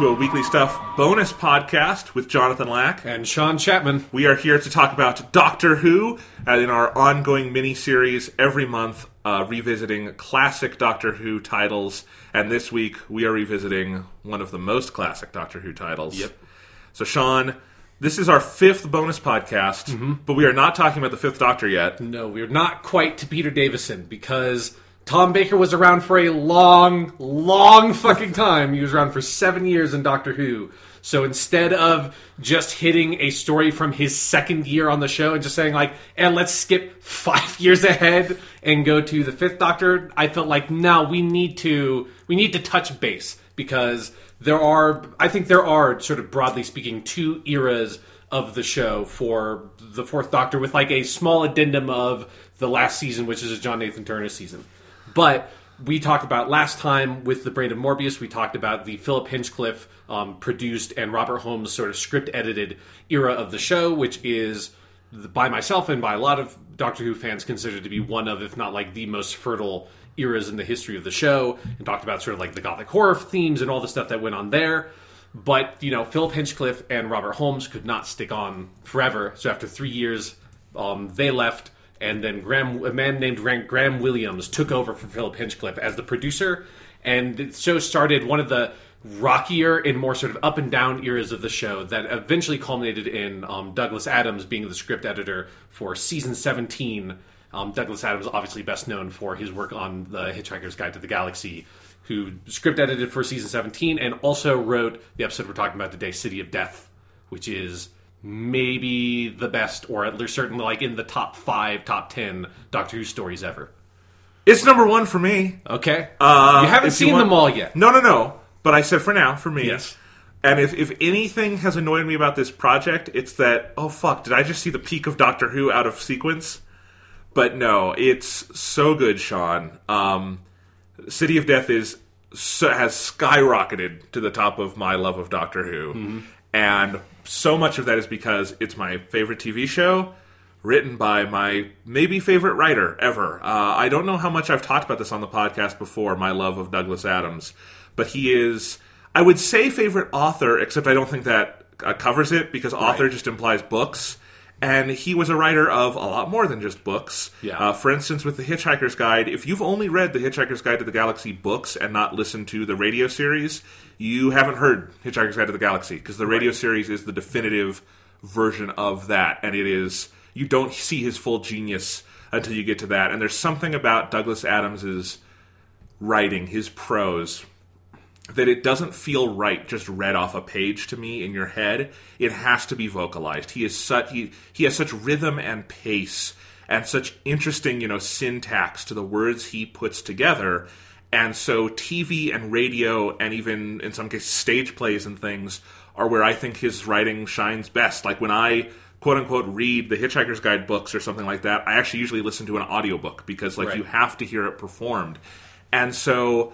to a Weekly Stuff bonus podcast with Jonathan Lack. And Sean Chapman. We are here to talk about Doctor Who uh, in our ongoing mini series every month, uh, revisiting classic Doctor Who titles. And this week we are revisiting one of the most classic Doctor Who titles. Yep. So, Sean, this is our fifth bonus podcast, Mm-hmm. but we are not talking about the fifth Doctor yet. No, we're not quite to Peter Davison because Tom Baker was around for a long, long fucking time. He was around for seven years in Doctor Who. So instead of just hitting a story from his second year on the show and just saying like, and let's skip five years ahead and go to the fifth Doctor, I felt like no, we need to we need to touch base because there are I think there are sort of broadly speaking two eras of the show for the fourth Doctor with like a small addendum of the last season, which is a John Nathan Turner season. But we talked about last time with the Brain of Morbius, we talked about the Philip Hinchcliffe um, produced and Robert Holmes sort of script edited era of the show, which is the- by myself and by a lot of Doctor Who fans considered to be one of, if not like the most fertile eras in the history of the show, and talked about sort of like the gothic horror themes and all the stuff that went on there. But you know, Philip Hinchcliffe and Robert Holmes could not stick on forever. So after three years, um, they left, and then Graham, a man named Graham, Williams, took over for Philip Hinchcliffe as the producer. And the show started one of the rockier and more sort of up and down eras of the show that eventually culminated in um, Douglas Adams being the script editor for season 17. Um, Douglas Adams, obviously best known for his work on The Hitchhiker's Guide to the Galaxy, who script edited for season 17 and also wrote the episode we're talking about today, City of Death, which is maybe the best, or at least certainly like in the top five, top ten Doctor Who stories ever. It's number one for me. Okay, Uh, you haven't if you seen want- them all yet. No, no, no. But I said for now, for me. Yes. And if, if anything has annoyed me about this project, it's that, oh fuck, did I just see the peak of Doctor Who out of sequence? But no, it's so good, Sean. Um, City of Death is so, has skyrocketed to the top of my love of Doctor Who. And so much of that is because it's my favorite TV show, written by my maybe favorite writer ever. Uh, I don't know how much I've talked about this on the podcast before, my love of Douglas Adams, but he is, I would say, favorite author, except I don't think that uh, covers it because author just implies books. And he was a writer of a lot more than just books. Yeah. Uh, for instance, with The Hitchhiker's Guide, if you've only read The Hitchhiker's Guide to the Galaxy books and not listened to the radio series, you haven't heard Hitchhiker's Guide to the Galaxy because the radio series is the definitive version of that. And it is, you don't see his full genius until you get to that. And there's something about Douglas Adams's writing, his prose, that it doesn't feel right just read off a page to me in your head. It has to be vocalized. He is such he he has such rhythm and pace and such interesting, you know, syntax to the words he puts together. And so TV and radio and even in some cases stage plays and things are where I think his writing shines best. Like when I quote unquote read the Hitchhiker's Guide books or something like that, I actually usually listen to an audiobook because like Right. you have to hear it performed. And so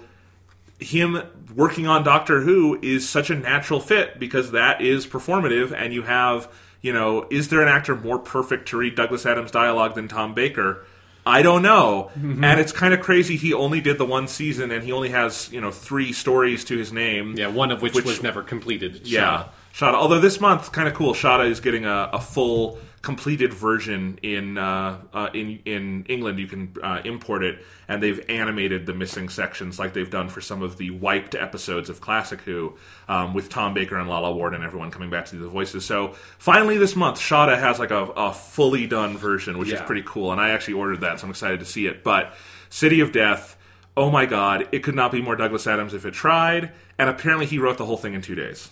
him working on Doctor Who is such a natural fit because that is performative, and you have, you know, is there an actor more perfect to read Douglas Adams' dialogue than Tom Baker? I don't know. Mm-hmm. And it's kind of crazy he only did the one season and he only has, you know, three stories to his name. Yeah, one of which, Which- was never completed. Yeah. Shada. Although this month, kind of cool, Shada is getting a, a full completed version in uh, uh, in in England. You can uh, import it, and they've animated the missing sections like they've done for some of the wiped episodes of Classic Who, um, with Tom Baker and Lalla Ward and everyone coming back to do the voices. So finally, this month, Shada has like a, a fully done version, which is pretty cool. And I actually ordered that, so I'm excited to see it. But City of Death. Oh my God! It could not be more Douglas Adams if it tried, and apparently he wrote the whole thing in two days.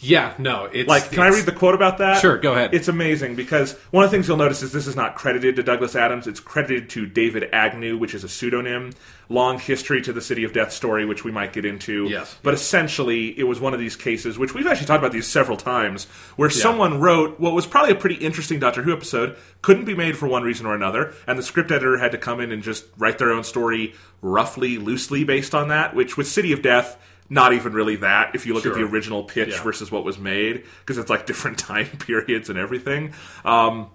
Yeah. No, it's Like, can I read the quote about that? Sure, go ahead. It's amazing because one of the things you'll notice is this is not credited to Douglas Adams. It's credited to David Agnew, which is a pseudonym. Long history to the City of Death story, which we might get into. Yes. But essentially, it was one of these cases, which we've actually talked about these several times, where someone wrote what was probably a pretty interesting Doctor Who episode, couldn't be made for one reason or another, and the script editor had to come in and just write their own story roughly, loosely based on that, which with City of Death, not even really that if you look at the original pitch Yeah. versus what was made because it's like different time periods and everything um,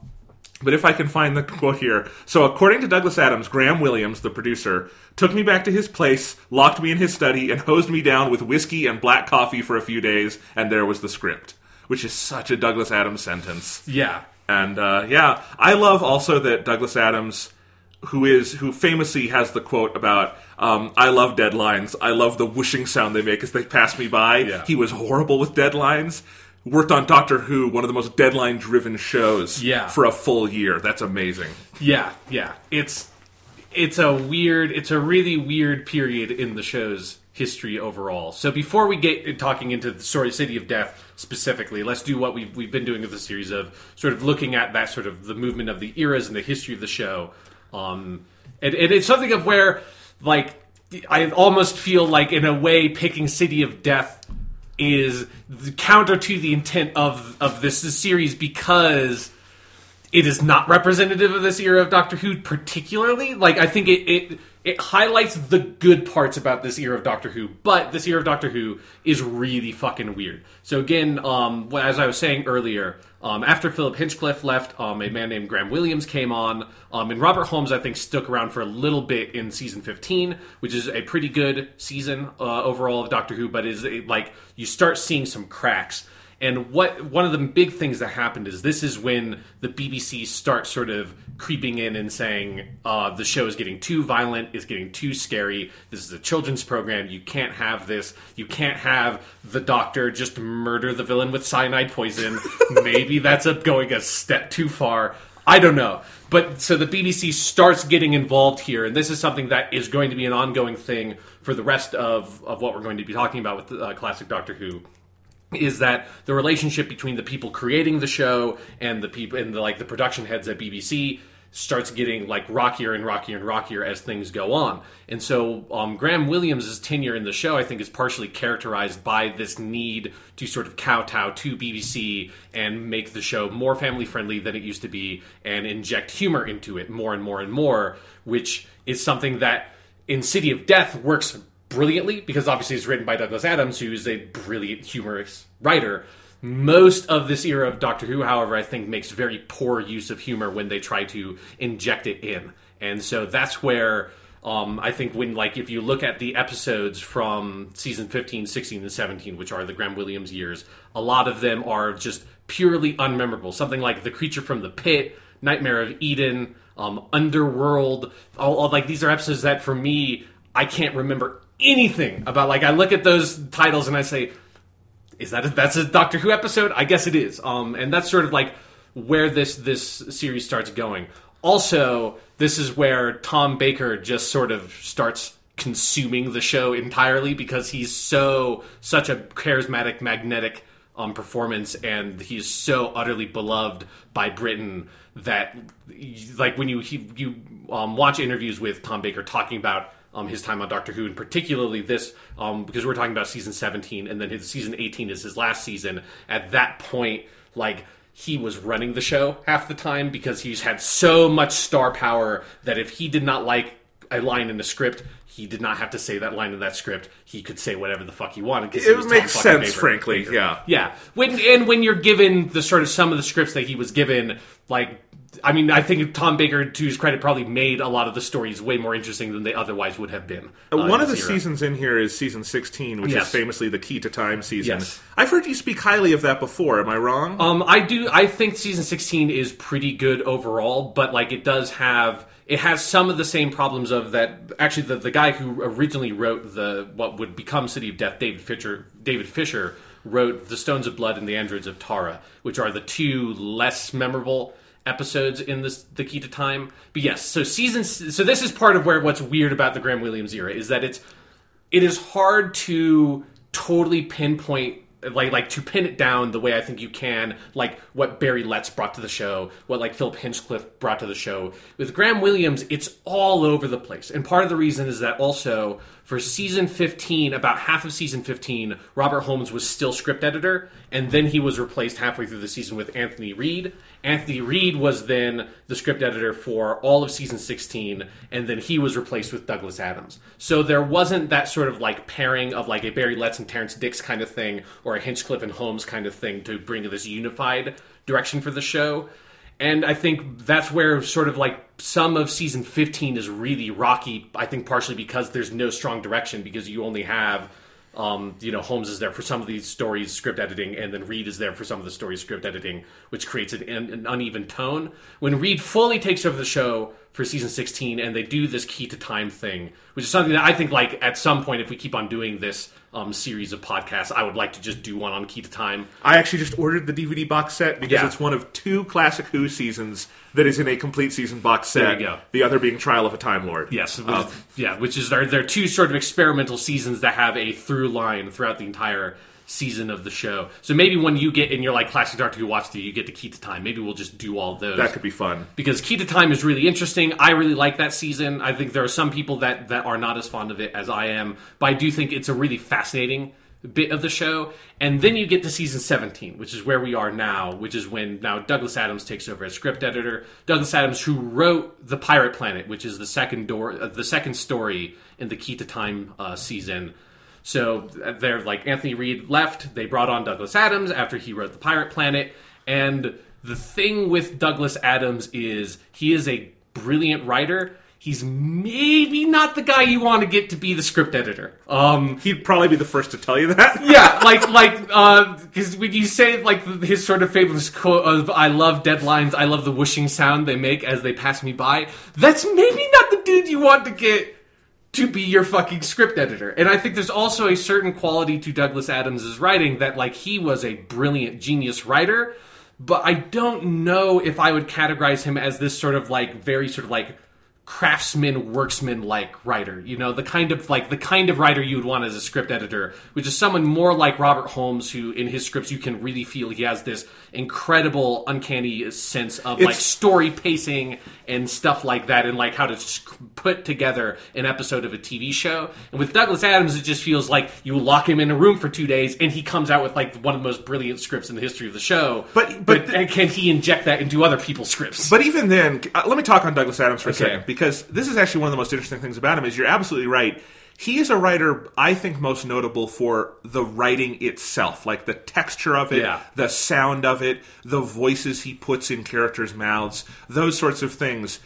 But if I can find the quote here. So, according to Douglas Adams, Graham Williams, the producer, took me back to his place, locked me in his study, and hosed me down with whiskey and black coffee for a few days, and there was the script. Which is such a Douglas Adams sentence. Yeah. And uh, yeah, I love also that Douglas Adams, who is who famously has the quote about um, "I love deadlines. I love the whooshing sound they make as they pass me by." Yeah. He was horrible with deadlines. Worked on Doctor Who, one of the most deadline-driven shows, Yeah. for a full year. That's amazing. Yeah, yeah. It's it's a weird it's a really weird period in the show's history overall. So before we get talking into the story City of Death specifically, let's do what we've we've been doing with the series of sort of looking at that sort of the movement of the eras and the history of the show. Um and, and it's something of where like I almost feel like in a way picking City of Death is counter to the intent of of this series because it is not representative of this era of Doctor Who particularly. Like I think it it it highlights the good parts about this era of Doctor Who, but this era of Doctor Who is really fucking weird. So again, um, as I was saying earlier, um, after Philip Hinchcliffe left, um, a man named Graham Williams came on, um, and Robert Holmes I think stuck around for a little bit in season fifteen, which is a pretty good season uh, overall of Doctor Who, but is it, like you start seeing some cracks. And what one of the big things that happened is this is when the BBC starts sort of creeping in and saying uh, the show is getting too violent, is getting too scary. This is a children's program. You can't have this. You can't have the doctor just murder the villain with cyanide poison. Maybe that's a, going a step too far. I don't know. But so the BBC starts getting involved here, and this is something that is going to be an ongoing thing for the rest of, of what we're going to be talking about with uh, classic Doctor Who is that the relationship between the people creating the show and the people and the, like the production heads at BBC starts getting like rockier and rockier and rockier as things go on. And so um, Graham Williams' tenure in the show, I think, is partially characterized by this need to sort of kowtow to BBC and make the show more family friendly than it used to be and inject humor into it more and more and more, which is something that in City of Death works brilliantly because obviously it's written by Douglas Adams, who is a brilliant humorous writer. Most of this era of Doctor Who, however, I think makes very poor use of humor when they try to inject it in. And so that's where um, I think when, like, if you look at the episodes from season 15, 16, and 17, which are the Graham Williams years, a lot of them are just purely unmemorable. Something like The Creature from the Pit, Nightmare of Eden, um, Underworld. All, all, like, these are episodes that for me, I can't remember anything about. Like, I look at those titles and I say, is that a, that's a Doctor Who episode? I guess it is. Um, and that's sort of like where this this series starts going. Also, this is where Tom Baker just sort of starts consuming the show entirely because he's so such a charismatic, magnetic um, performance, and he's so utterly beloved by Britain that, like, when you he, you um, watch interviews with Tom Baker talking about um, his time on Doctor Who, and particularly this, um, because we're talking about season 17, and then his season 18 is his last season. At that point, like he was running the show half the time because he's had so much star power that if he did not like a line in the script, he did not have to say that line in that script. He could say whatever the fuck he wanted. It was makes sense, Baker. frankly. Yeah. Yeah, when and when you're given the sort of some of the scripts that he was given, like I mean, I think Tom Baker, to his credit, probably made a lot of the stories way more interesting than they otherwise would have been. uh, One of the era. seasons in here is season 16, which Yes. is famously the Key to Time season. Yes. I've heard you speak highly of that before. Am I wrong? Um, I do. I think season sixteen is pretty good overall, but like it does have it has some of the same problems of that. Actually, the the guy who originally wrote the what would become City of Death, David Fisher, David Fisher wrote the Stones of Blood and the Androids of Tara, which are the two less memorable episodes in this the key to time but yes so season so this is part of where what's weird about the graham williams era is that it's it is hard to totally pinpoint like like to pin it down the way I think you can, like what Barry Letts brought to the show, what like Philip Hinchcliffe brought to the show. With Graham Williams, it's all over the place. And part of the reason is that also for season 15, about half of season 15, Robert Holmes was still script editor, and then he was replaced halfway through the season with Anthony Read. Anthony Read was then the script editor for all of season 16, and then he was replaced with Douglas Adams. So there wasn't that sort of like pairing of like a Barry Letts and Terrance Dicks kind of thing, or a Hinchcliffe and Holmes kind of thing to bring this unified direction for the show. And I think that's where sort of like some of season 15 is really rocky. I think partially because there's no strong direction because you only have um, you know, Holmes is there for some of these stories, script editing, and then Read is there for some of the stories, script editing, which creates an, an uneven tone. When Read fully takes over the show for season 16, and they do this key to time thing, which is something that I think, like, at some point, if we keep on doing this um, series of podcasts, I would like to just do one on key to time. I actually just ordered the DVD box set because Yeah. it's one of two classic Who seasons that is in a complete season box set. There you go. The other being Trial of a Time Lord. Yes, which, Um, yeah, which is they're, they're two sort of experimental seasons that have a through line throughout the entire season of the show. So maybe when you get in your like classic Doctor Who watch through, you get to Key to Time. Maybe we'll just do all those. that could be fun. because Key to Time is really interesting. I really like that season. I think there are some people that that are not as fond of it as I am, but I do think it's a really fascinating bit of the show. And then you get to season 17, which is where we are now, which is when now Douglas Adams takes over as script editor. Douglas Adams who wrote The Pirate Planet, which is the second door uh, the second story in the Key to Time uh, season. So uh, they're like Anthony Read left. They brought on Douglas Adams after he wrote The Pirate Planet. And the thing with Douglas Adams is he is a brilliant writer. He's maybe not the guy you want to get to be the script editor. Um, He'd probably be the first to tell you that. yeah, like like because when you say like his sort of famous quote of "I love deadlines, I love the whooshing sound they make as they pass me by," that's maybe not the dude you want to get to be your fucking script editor. And I think there's also a certain quality to Douglas Adams' writing that like he was a brilliant genius writer, but I don't know if I would categorize him as this sort of like very sort of like craftsman worksman like writer you know the kind of like the kind of writer you would want as a script editor which is someone more like robert holmes who in his scripts you can really feel he has this incredible uncanny sense of like story pacing and stuff like that and like how to put together an episode of a tv show and with douglas adams it just feels like you lock him in a room for two days and he comes out with like one of the most brilliant scripts in the history of the show But- but the- and can he inject that into other people's scripts But even then, uh, let me talk on Douglas Adams for a Okay. second because this is actually one of the most interesting things about him. Is you're absolutely right. He is a writer, I think, most notable for the writing itself, like the texture of it, Yeah. the sound of it, the voices he puts in characters' mouths, those sorts of things.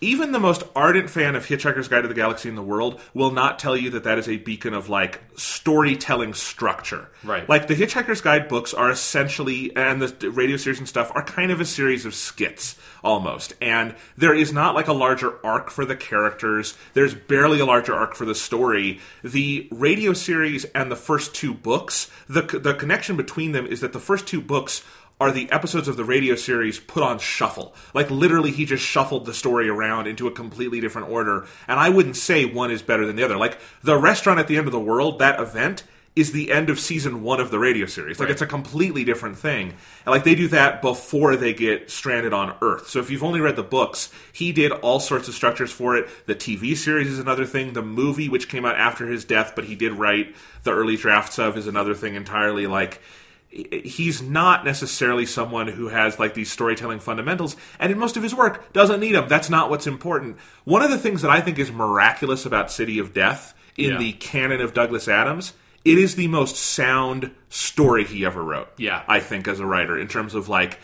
Even the most ardent fan of Hitchhiker's Guide to the Galaxy in the world will not tell you that that is a beacon of like storytelling structure. Right. Like the Hitchhiker's Guide books are essentially, and the radio series and stuff are kind of a series of skits almost. And there is not like a larger arc for the characters. There's barely a larger arc for the story. The radio series and the first two books, the the connection between them is that the first two books are the episodes of the radio series put on shuffle. Like literally he just shuffled the story around into a completely different order. And I wouldn't say one is better than the other. Like the restaurant at the end of the world, that event is the end of season one of the radio series. Like Right. it's a completely different thing. And like they do that before they get stranded on Earth. So if you've only read the books, he did all sorts of structures for it. The TV series is another thing. The movie, which came out after his death, but he did write the early drafts of, is another thing entirely. Like he's not necessarily someone who has like these storytelling fundamentals and in most of his work doesn't need them that's not what's important one of the things that i think is miraculous about city of death in Yeah. the canon of douglas adams it is the most sound story he ever wrote Yeah. i think as a writer in terms of like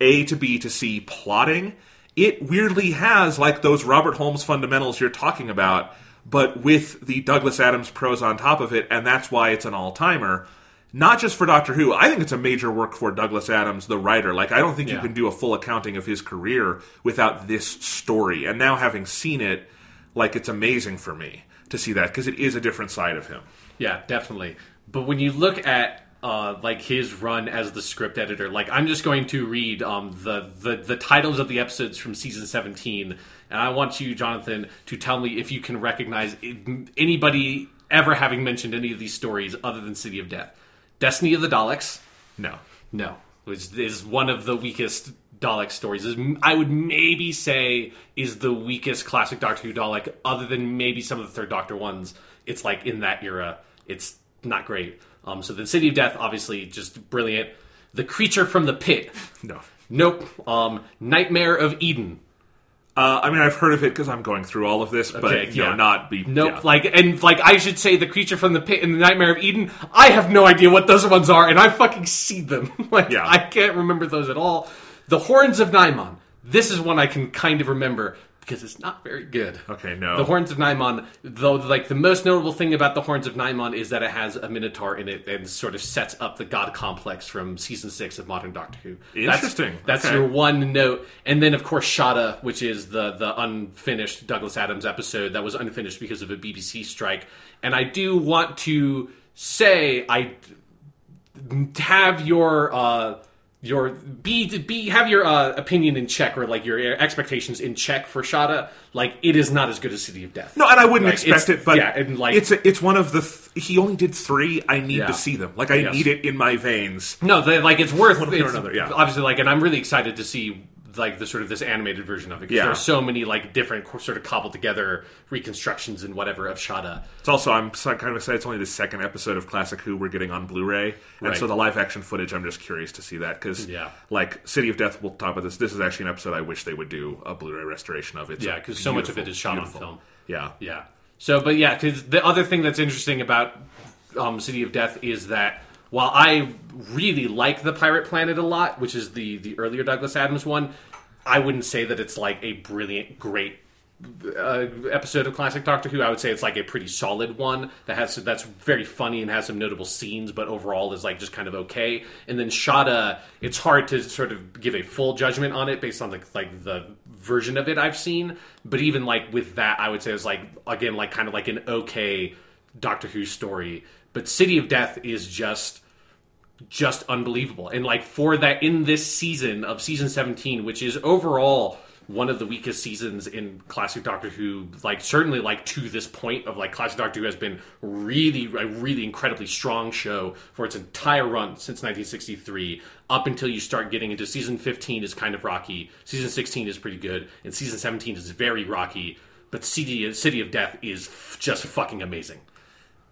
a to b to c plotting it weirdly has like those robert holmes fundamentals you're talking about but with the douglas adams prose on top of it and that's why it's an all-timer not just for Doctor Who. I think it's a major work for Douglas Adams, the writer. Like, I don't think you can do a full accounting of his career without this story. And now, having seen it, like, it's amazing for me to see that because it is a different side of him. Yeah, definitely. But when you look at uh, like his run as the script editor, like I'm just going to read um, the, the the titles of the episodes from season 17, and I want you, Jonathan, to tell me if you can recognize anybody ever having mentioned any of these stories other than City of Death. Destiny of the Daleks, No. no, which is one of the weakest Dalek stories. Is I would maybe say is the weakest classic Doctor Who Dalek, other than maybe some of the Third Doctor ones. It's like in that era, it's not great. Um, so the City of Death, obviously, just brilliant. The Creature from the Pit, No. nope. Um, Nightmare of Eden, Uh, I mean, I've heard of it because I'm going through all of this, but Okay, no, yeah. not be. Nope. yeah. Like and like I should say the creature from the pit and the Nightmare of Eden. I have no idea what those ones are, and I fucking see them. like Yeah. I can't remember those at all. The Horns of Nimon. This is one I can kind of remember because it's not very good. Okay, no. The Horns of Nimon, though, like the most notable thing about the Horns of Nimon is that it has a Minotaur in it and sort of sets up the god complex from season six of Modern Doctor Who. That's- Interesting. That's, Okay. your one note, and then of course Shada, which is the the unfinished Douglas Adams episode that was unfinished because of a BBC strike. And I do want to say I have your uh your be be have your uh, opinion in check or like your expectations in check for Shada. Like it is not as good as City of Death. No, and I wouldn't Like, expect it, but yeah, and like it's a, it's one of the. Th- he only did three. I need Yeah. to see them. Like I Yes. need it in my veins. No, they, like it's worth or it's, another, yeah. Obviously, like, and I'm really excited to see like the sort of this animated version of it because Yeah. there's so many like different co- sort of cobbled together reconstructions and whatever of Shada. It's also I'm kind of excited. It's only the second episode of Classic Who we're getting on Blu-ray, and Right. so the live action footage. I'm just curious to see that because Yeah. like City of Death. We'll talk about this. This is actually an episode I wish they would do a Blu-ray restoration of. it. Yeah, because so much of it is shot on film. Yeah, Yeah. So, but yeah, because the other thing that's interesting about um, City of Death is that while I really like the Pirate Planet a lot, which is the the earlier Douglas Adams one, I wouldn't say that it's like a brilliant, great uh, episode of classic Doctor Who. I would say it's like a pretty solid one that has that's very funny and has some notable scenes, but overall is like just kind of okay. And then Shada, it's hard to sort of give a full judgment on it based on like like the version of it I've seen. But even like with that, I would say it's like again like kind of like an okay Doctor Who story. But City of Death is just just unbelievable. And like for that in this season of season 17, which is overall one of the weakest seasons in classic Doctor Who, like certainly like to this point of like classic Doctor Who has been really a really incredibly strong show for its entire run since 1963 up until you start getting into season 15 is kind of rocky, season 16 is pretty good, and season 17 is very rocky. But City, City of Death is just fucking amazing.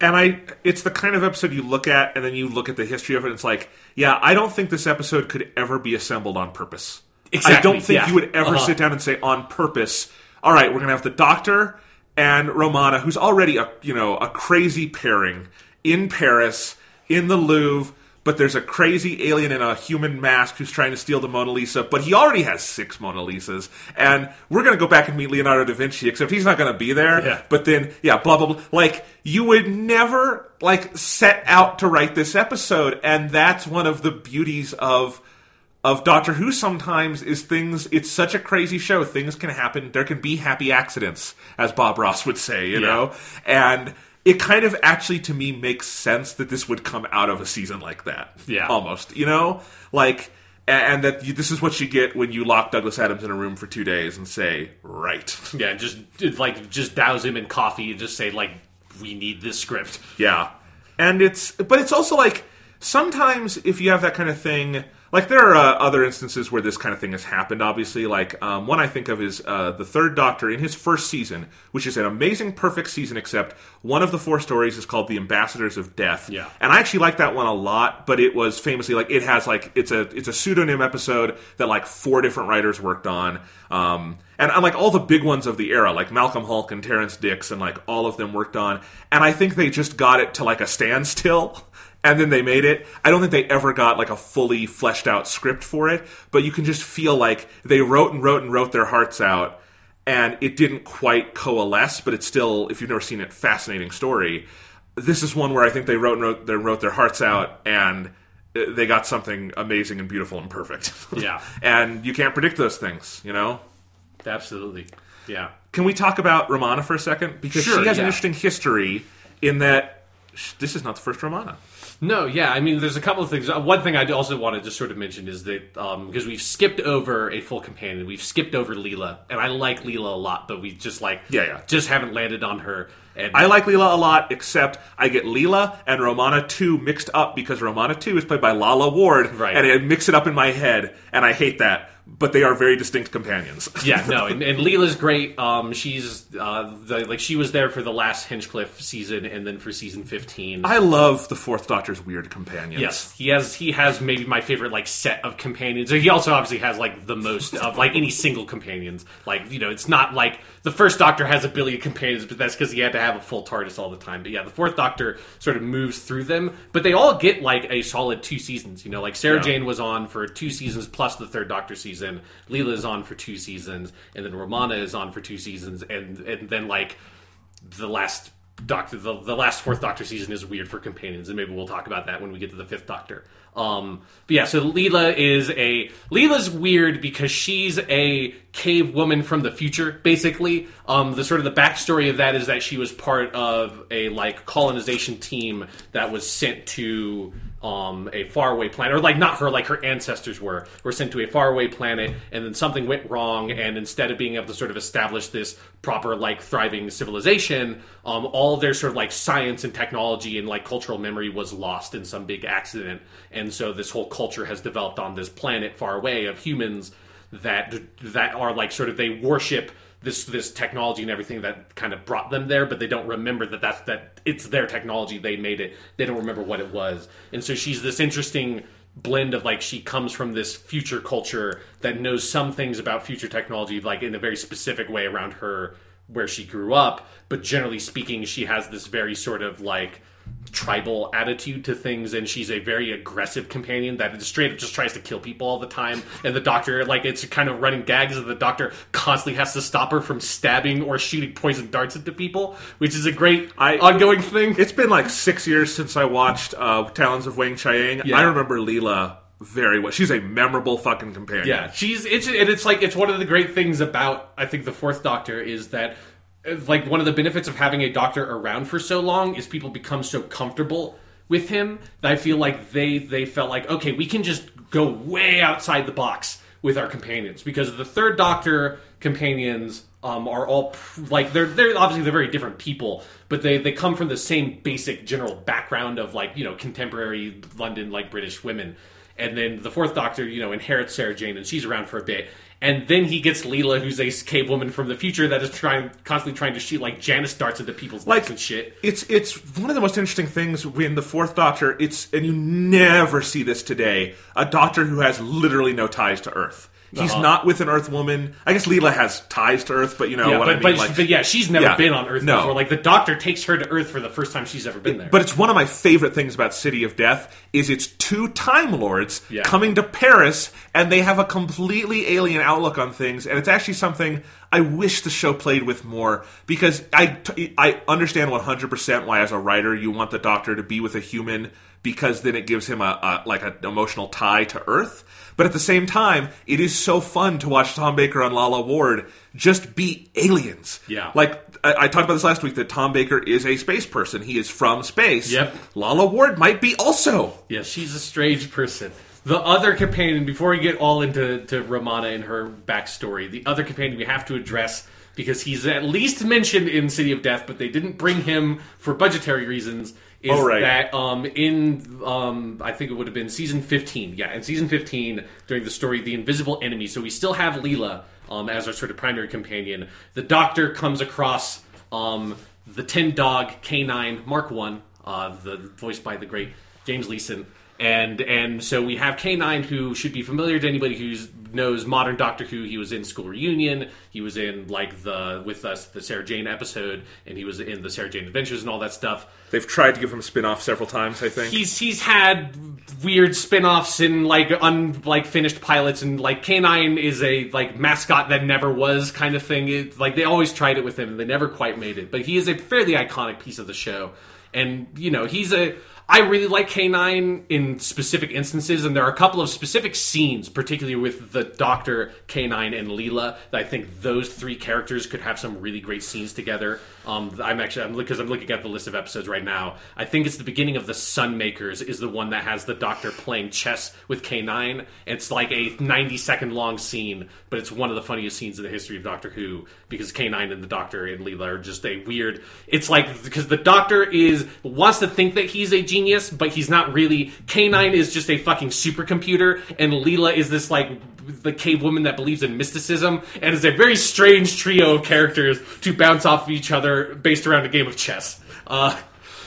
And I it's the kind of episode you look at and then you look at the history of it. and It's like, yeah, I don't think this episode could ever be assembled on purpose. I don't think yeah. you would ever Uh-huh. sit down and say on purpose. All right, we're gonna have the Doctor and Romana, who's already a you know a crazy pairing in Paris in the Louvre. But there's a crazy alien in a human mask who's trying to steal the Mona Lisa. But he already has six Mona Lisas, and we're gonna go back and meet Leonardo da Vinci. Except he's not gonna be there. Yeah. But then, yeah, blah blah blah. Like you would never like set out to write this episode, and that's one of the beauties of of Doctor Who sometimes is things it's such a crazy show things can happen there can be happy accidents as Bob Ross would say you know and it kind of actually to me makes sense that this would come out of a season like that Yeah. almost you know like and that you, this is what you get when you lock Douglas Adams in a room for 2 days and say right Yeah, just like just douse him in coffee and just say like we need this script. Yeah. And it's, but it's also like, sometimes if you have that kind of thing, like there are uh, other instances where this kind of thing has happened, obviously. Like, um, one I think of is uh, the third Doctor in his first season, which is an amazing, perfect season, except one of the four stories is called The Ambassadors of Death. Yeah. And I actually like that one a lot, but it was famously like, it has like, it's a, it's a pseudonym episode that like four different writers worked on. Um, and, and like all the big ones of the era, like Malcolm Hulke and Terrance Dicks, and like all of them worked on. And I think they just got it to like a standstill, and then they made it. I don't think they ever got like a fully fleshed out script for it, but you can just feel like they wrote and wrote and wrote their hearts out, and it didn't quite coalesce. But it's still, if you've never seen it, fascinating story. This is one where I think they wrote and wrote, they wrote their hearts out, and uh, they got something amazing and beautiful and perfect. Yeah. and you can't predict those things, you know. Absolutely. Yeah. Can we talk about Romana for a second? Because Sure, she has an interesting history in that this is not the first Romana. No, yeah, I mean, there's a couple of things. Uh, One thing I also wanted to just sort of mention is that um, because we've skipped over a full companion, we've skipped over Leela, and I like Leela a lot, but we just like Yeah, yeah. just haven't landed on her. And I like Leela a lot, except I get Leela and Romana 2 mixed up because Romana 2 is played by Lalla Ward, Right. and I mix it up in my head, and I hate that. But they are very distinct companions. yeah, no, and, and Leela's great. Um, she's uh, the, like she was there for the last Hinchcliffe season, and then for season fifteen. I love the Fourth Doctor's weird companions. Yes, he has. He has maybe my favorite like set of companions. He also obviously has like the most of like any single companions. Like you know, it's not like the first Doctor has a billion companions, but that's because he had to have a full TARDIS all the time. But yeah, the Fourth Doctor sort of moves through them, but they all get like a solid two seasons. You know, like Sarah Yeah. Jane was on for two seasons plus the third Doctor season. Leela is on for two seasons, and then Romana is on for two seasons, and and then like the last Doctor, the, the last fourth Doctor season is weird for companions, and maybe we'll talk about that when we get to the fifth Doctor. Um, but yeah, so Leela is a Leela's weird because she's a cave woman from the future, basically. Um, the sort of the backstory of that is that she was part of a like colonization team that was sent to um, a faraway planet, or like not her, like her ancestors were, were sent to a faraway planet, and then something went wrong, and instead of being able to sort of establish this proper, like thriving civilization, um, all their sort of like science and technology and like cultural memory was lost in some big accident, and so this whole culture has developed on this planet far away of humans that that are like sort of they worship this this technology and everything that kind of brought them there, but they don't remember that that's that it's their technology. They made it. They don't remember what it was, and so she's this interesting blend of like she comes from this future culture that knows some things about future technology, like in a very specific way around her where she grew up, but generally speaking, she has this very sort of like tribal attitude to things and she's a very aggressive companion that straight up just tries to kill people all the time and the doctor like it's kind of running gags that the doctor constantly has to stop her from stabbing or shooting poison darts into people which is a great I- ongoing thing It's been like six years since I watched uh, Talons of Weng-Chiang. Yeah. I remember Leela very well. She's a memorable fucking companion. Yeah, she's it's and it's like it's one of the great things about I think the fourth Doctor is that like one of the benefits of having a Doctor around for so long is people become so comfortable with him that I feel like they they felt like okay we can just go way outside the box with our companions. Because the third Doctor companions um, are all pr- like they're they're obviously they're very different people, but they they come from the same basic general background of like you know contemporary London like British women, and then the fourth Doctor you know inherits Sarah Jane and she's around for a bit, and then he gets Leela who's a cave woman from the future that is trying constantly trying to shoot like Janis darts into people's Like necks and shit. It's it's one of the most interesting things when the Fourth Doctor. It's and you never see this today. A Doctor who has literally no ties to Earth. He's Uh-huh. not with an Earth woman. I guess Leela has ties to Earth, but you know Yeah, what but, I mean. but, like, but yeah, she's never Yeah. been on Earth No. before. Like the Doctor takes her to Earth for the first time she's ever been there. But it's one of my favorite things about City of Death is it's two Time Lords Yeah. coming to Paris, and they have a completely alien outlook on things, and it's actually something I wish the show played with more because I t- I understand one hundred percent why as a writer you want the Doctor to be with a human because then it gives him a, a like an emotional tie to Earth. But at the same time, it is so fun to watch Tom Baker and Lalla Ward just be aliens. Yeah. Like I, I talked about this last week that Tom Baker is a space person. He is from space. Yep. Lalla Ward might be also. Yeah, she's a strange person. The other companion, before we get all into to Romana and her backstory, the other companion we have to address because he's at least mentioned in City of Death, but they didn't bring him for budgetary reasons. Is Oh, right. that um, in um, I think it would have been season fifteen? Yeah, in season fifteen during the story "The Invisible Enemy." So we still have Leela um, as our sort of primary companion. The Doctor comes across um, the Tin Dog K9 Mark One, uh, the voiced by the great James Leeson, and and so we have K9 who should be familiar to anybody who knows modern Doctor Who. He was in School Reunion, he was in like the with us the Sarah Jane episode, and he was in the Sarah Jane Adventures and all that stuff. They've tried to give him a spin off several times, I think. He's he's had weird spin-offs and like un like finished pilots and like K9 is a like mascot that never was kind of thing. It, like they always tried it with him and they never quite made it. But he is a fairly iconic piece of the show. And you know, he's a I really like K9 in specific instances, and there are a couple of specific scenes, particularly with the Doctor, K9, and Leela, that I think those three characters could have some really great scenes together. Um, I'm actually I'm because I'm looking at the list of episodes right now. I think it's the beginning of the Sunmakers is the one that has the Doctor playing chess with K9. It's like a 90 second long scene, but it's one of the funniest scenes in the history of Doctor Who because K9 and the Doctor and Leela are just a weird. It's like because the Doctor is wants to think that he's a genius, but he's not really. K9 is just a fucking supercomputer, and Leela is this like the cave woman that believes in mysticism, and is a very strange trio of characters to bounce off of each other based around a game of chess. Uh,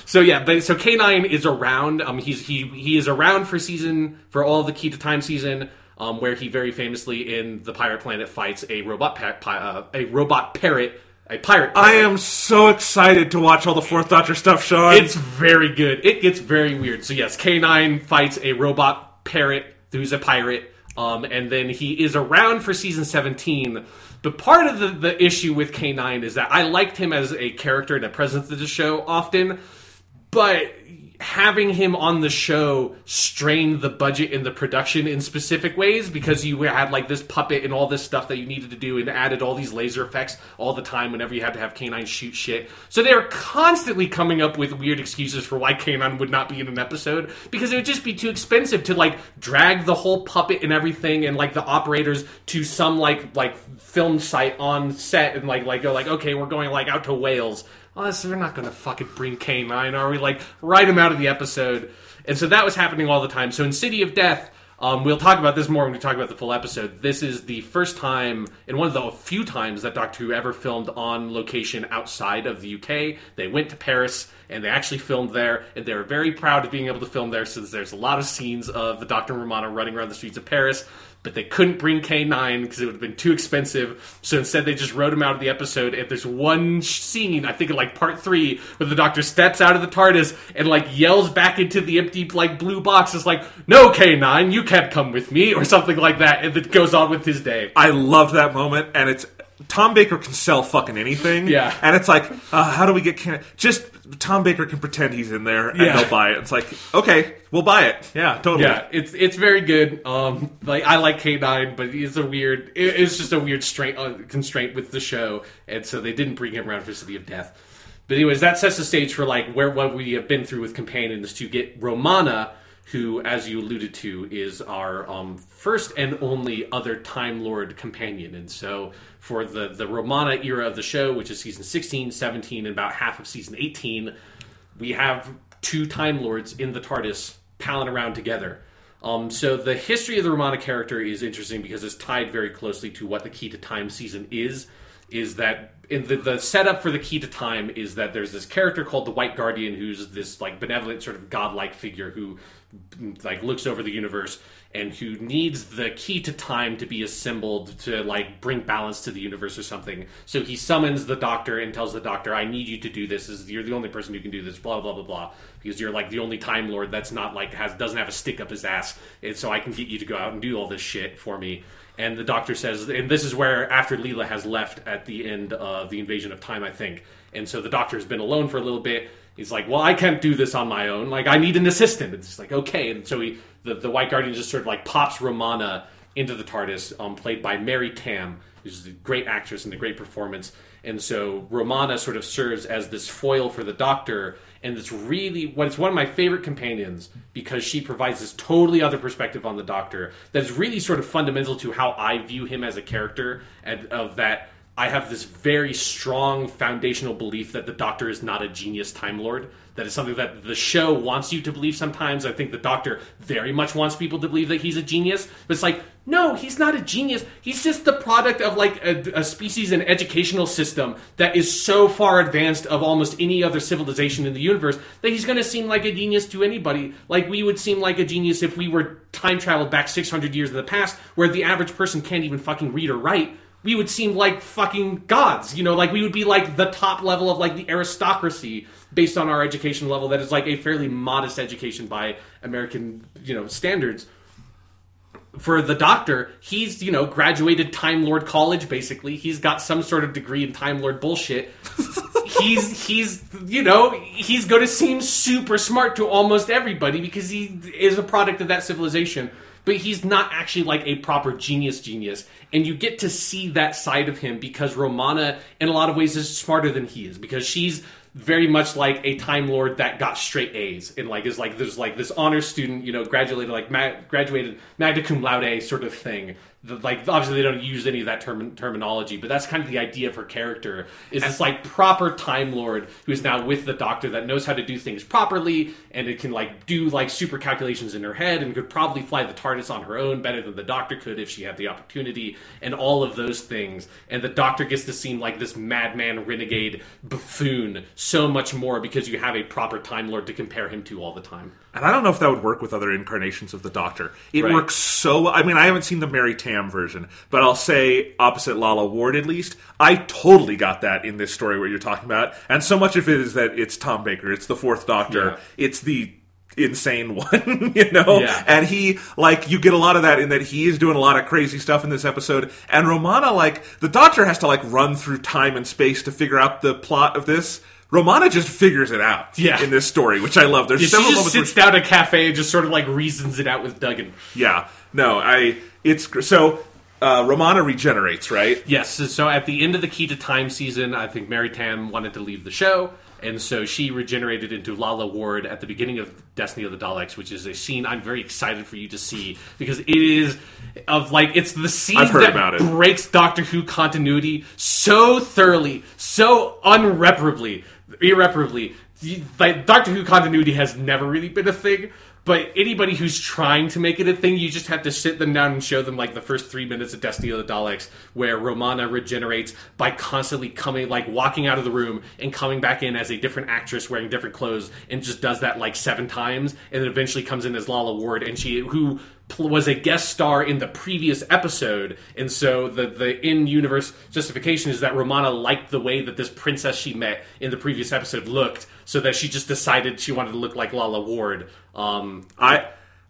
so yeah, but so K9 is around. Um, he's he he is around for season for all the Key to Time season. Um, where he very famously in the Pirate Planet fights a robot pa- pi- uh, a robot parrot, a pirate. I am so excited to watch all the Fourth Doctor stuff, Sean. It's very good. It gets very weird. So yes, K9 fights a robot parrot who's a pirate, um, and then he is around for season 17. But part of the, the issue with K9 is that I liked him as a character and a presence of the show often, but having him on the show strained the budget and the production in specific ways because you had like this puppet and all this stuff that you needed to do and added all these laser effects all the time whenever you had to have K9 shoot shit. So they were constantly coming up with weird excuses for why K9 would not be in an episode because it would just be too expensive to like drag the whole puppet and everything and like the operators to some like like film site on set and like like go like okay we're going like out to Wales well, this, we're not going to fucking bring K9, are we? Like, write him out of the episode. And so that was happening all the time. So in City of Death, um, we'll talk about this more when we talk about the full episode. This is the first time, and one of the few times that Doctor Who ever filmed on location outside of the UK. They went to Paris and they actually filmed there, and they were very proud of being able to film there since there's a lot of scenes of the Doctor and Romana running around the streets of Paris but they couldn't bring K9 because it would have been too expensive. So instead, they just wrote him out of the episode. And there's one scene, I think in like part three, where the Doctor steps out of the TARDIS and like yells back into the empty like blue box. It's like, "No, K9, you can't come with me," or something like that, and it goes on with his day. I love that moment, and it's Tom Baker can sell fucking anything. Yeah. and it's like, uh, how do we get can- just Tom Baker can pretend he's in there and Yeah. they'll buy it. It's like, okay, we'll buy it. Yeah, totally. Yeah, it's it's very good. Um, like I like K nine, but it's a weird. It, it's just a weird strain, uh, constraint with the show, and so they didn't bring him around for City of Death. But anyways, that sets the stage for like where what we have been through with Companion is to get Romana, who, as you alluded to, is our um, first and only other Time Lord companion, and so for the the Romana era of the show, which is season 16, 17, and about half of season 18, we have two Time Lords in the TARDIS palling around together. Um, so the history of the Romana character is interesting because it's tied very closely to what the Key to Time season is. Is that in the, the setup for the Key to Time is that there's this character called the White Guardian who's this like benevolent sort of godlike figure who like looks over the universe and who needs the key to time to be assembled to like bring balance to the universe or something. So he summons the doctor and tells the doctor, "I need you to do this. Is you're the only person who can do this." Blah blah blah blah. Because you're like the only Time Lord that's not like has doesn't have a stick up his ass, and so I can get you to go out and do all this shit for me. And the doctor says, and this is where after Leela has left at the end of the invasion of time, I think. And so the doctor has been alone for a little bit. He's like, well, I can't do this on my own. Like, I need an assistant. It's like, okay. And so he, the, the White Guardian just sort of like pops Romana into the TARDIS, um, played by Mary Tamm, who's a great actress and a great performance. And so Romana sort of serves as this foil for the Doctor, and it's really what it's one of my favorite companions because she provides this totally other perspective on the Doctor that is really sort of fundamental to how I view him as a character, and of that I have this very strong foundational belief that the Doctor is not a genius Time Lord. That is something that the show wants you to believe sometimes. I think the Doctor very much wants people to believe that he's a genius. But it's like, no, he's not a genius. He's just the product of like a, a species and educational system that is so far advanced of almost any other civilization in the universe that he's going to seem like a genius to anybody. Like we would seem like a genius if we were time traveled back 600 years in the past, where the average person can't even fucking read or write we would seem like fucking gods. You know, like we would be like the top level of like the aristocracy based on our education level that is like a fairly modest education by American, you know, standards. For the doctor, he's, you know, graduated Time Lord College basically. He's got some sort of degree in Time Lord bullshit. he's he's you know, he's going to seem super smart to almost everybody because he is a product of that civilization but he's not actually like a proper genius genius and you get to see that side of him because romana in a lot of ways is smarter than he is because she's very much like a Time Lord that got straight A's and like is like there's like this honor student, you know, graduated like ma- graduated magna cum laude sort of thing. The, like obviously they don't use any of that term- terminology, but that's kind of the idea of her character is this like proper Time Lord who is now with the Doctor that knows how to do things properly and it can like do like super calculations in her head and could probably fly the TARDIS on her own better than the Doctor could if she had the opportunity and all of those things. And the Doctor gets to seem like this madman renegade buffoon so much more because you have a proper Time Lord to compare him to all the time. And I don't know if that would work with other incarnations of the Doctor. It Right. works so. I mean, I haven't seen the Mary Tamm version, but I'll say opposite Lalla Ward at least. I totally got that in this story where you're talking about, and so much of it is that it's Tom Baker, it's the Fourth Doctor, Yeah. it's the insane one, you know. Yeah. And he like you get a lot of that in that he is doing a lot of crazy stuff in this episode. And Romana like the Doctor has to like run through time and space to figure out the plot of this. Romana just figures it out Yeah. in this story, which I love. There's she several just moments where sits down at a cafe and just sort of like reasons it out with Duggan. yeah, no, I. It's so. Uh, Romana regenerates, right? Yes, so- so at the end of the Key to Time season, I think Mary Tamm wanted to leave the show, and so she regenerated into Lalla Ward at the beginning of Destiny of the Daleks, which is a scene I'm very excited for you to see because it is of like it's the scene that breaks Doctor Who continuity so thoroughly, so unreparably, irreparably. Like Doctor Who continuity has never really been a thing. But anybody who's trying to make it a thing, you just have to sit them down and show them like the first three minutes of Destiny of the Daleks, where Romana regenerates by constantly coming, like walking out of the room and coming back in as a different actress wearing different clothes, and just does that like seven times, and then eventually comes in as Lalla Ward, and she who was a guest star in the previous episode, and so the the in universe justification is that Romana liked the way that this princess she met in the previous episode looked, so that she just decided she wanted to look like Lalla Ward. Um, I,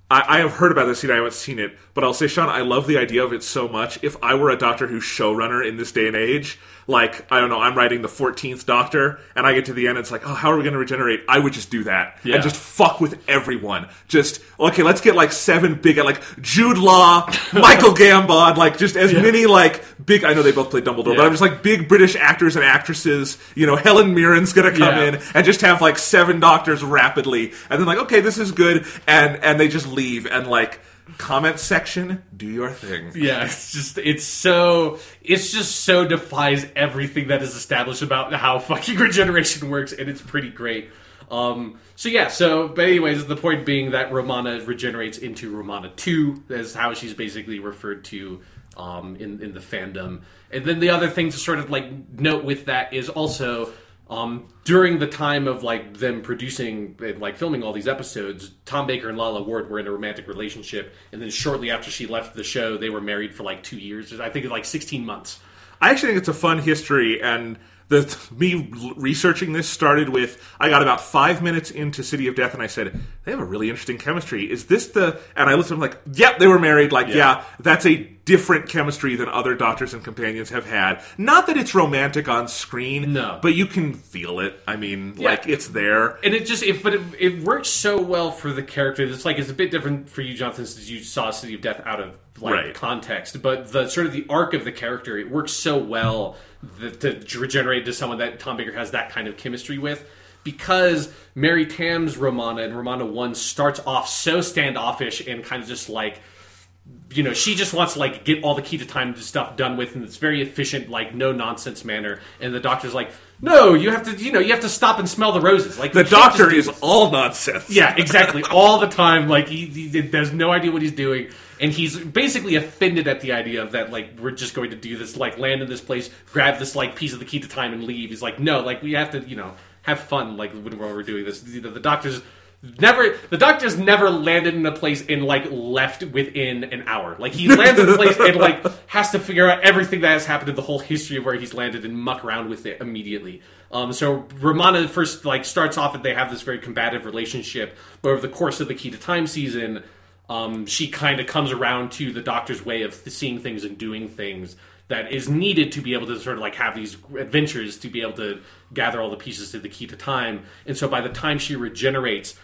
I have heard about this scene. I haven't seen it, but I'll say, Sean, I love the idea of it so much. If I were a Doctor Who showrunner in this day and age, like I don't know, I'm writing the 14th Doctor, and I get to the end, it's like, oh, how are we going to regenerate? I would just do that Yeah. and just fuck with everyone. Just okay, let's get like seven big, like Jude Law, Michael Gambon, like just as many like big. I know they both play Dumbledore, but I'm just like big British actors and actresses. You know, Helen Mirren's gonna come Yeah. in and just have like seven doctors rapidly, and then like, okay, this is good, and and they just leave and like comment section, do your thing. Yeah, it's just it's so it's just so defies everything that is established about how fucking regeneration works, and it's pretty great. Um, so yeah, so but anyways, the point being that Romana regenerates into Romana Two, is how she's basically referred to um, in in the fandom. And then the other thing to sort of like note with that is also um, during the time of like them producing and like filming all these episodes, Tom Baker and Lalla Ward were in a romantic relationship, and then shortly after she left the show, they were married for like two years. I think it's like sixteen months. I actually think it's a fun history, and the me researching this started with I got about five minutes into City of Death, and I said they have a really interesting chemistry. Is this the? And I listened, I'm like, yep, they were married. Like, yeah. that's a different chemistry than other Doctors and Companions have had. Not that it's romantic on screen, No. but you can feel it. I mean, like it's there. And it just, it, but it, it works so well for the character. It's like it's a bit different for you, Jonathan, since you saw City of Death out of like Right. context. But the sort of the arc of the character, it works so well that, to regenerate to someone that Tom Baker has that kind of chemistry with. Because Mary Tamm's Romana and Romana One starts off so standoffish and kind of just like you know, she just wants to like get all the key to time stuff done with in this very efficient, like no nonsense manner. And the doctor's like, no, you have to, you know, you have to stop and smell the roses. Like The you can't just Doctor do is this. all nonsense. yeah, exactly, all the time. Like he, he there's no idea what he's doing, and he's basically offended at the idea of that. Like we're just going to do this, like land in this place, grab this like piece of the key to time, and leave. He's like, no, like we have to, you know, have fun. Like when we're doing this, you know, the doctor's never the doctor's never landed in a place and like left within an hour. Like he lands in a place and like has to figure out everything that has happened in the whole history of where he's landed and muck around with it immediately. Um, so romana first like starts off and they have this very combative relationship but over the course of the key to time season um, she kind of comes around to the doctor's way of seeing things and doing things that is needed to be able to sort of like have these adventures to be able to gather all the pieces to the key to time. And so by the time she regenerates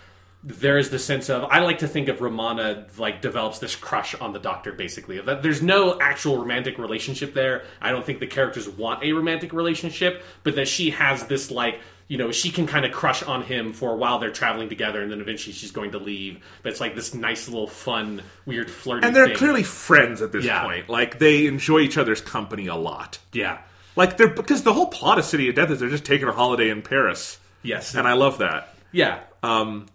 there is the sense of I like to think of Romana like develops this crush on the Doctor basically. That there's no actual romantic relationship there. I don't think the characters want a romantic relationship, but that she has this like you know she can kind of crush on him for a while they're traveling together, and then eventually she's going to leave. But it's like this nice little fun, weird flirty. and they're thing. clearly friends at this Yeah. point. Like they enjoy each other's company a lot. yeah, Like they're because the whole plot of City of Death is they're just taking a holiday in Paris, yes, and I love that. yeah. Um,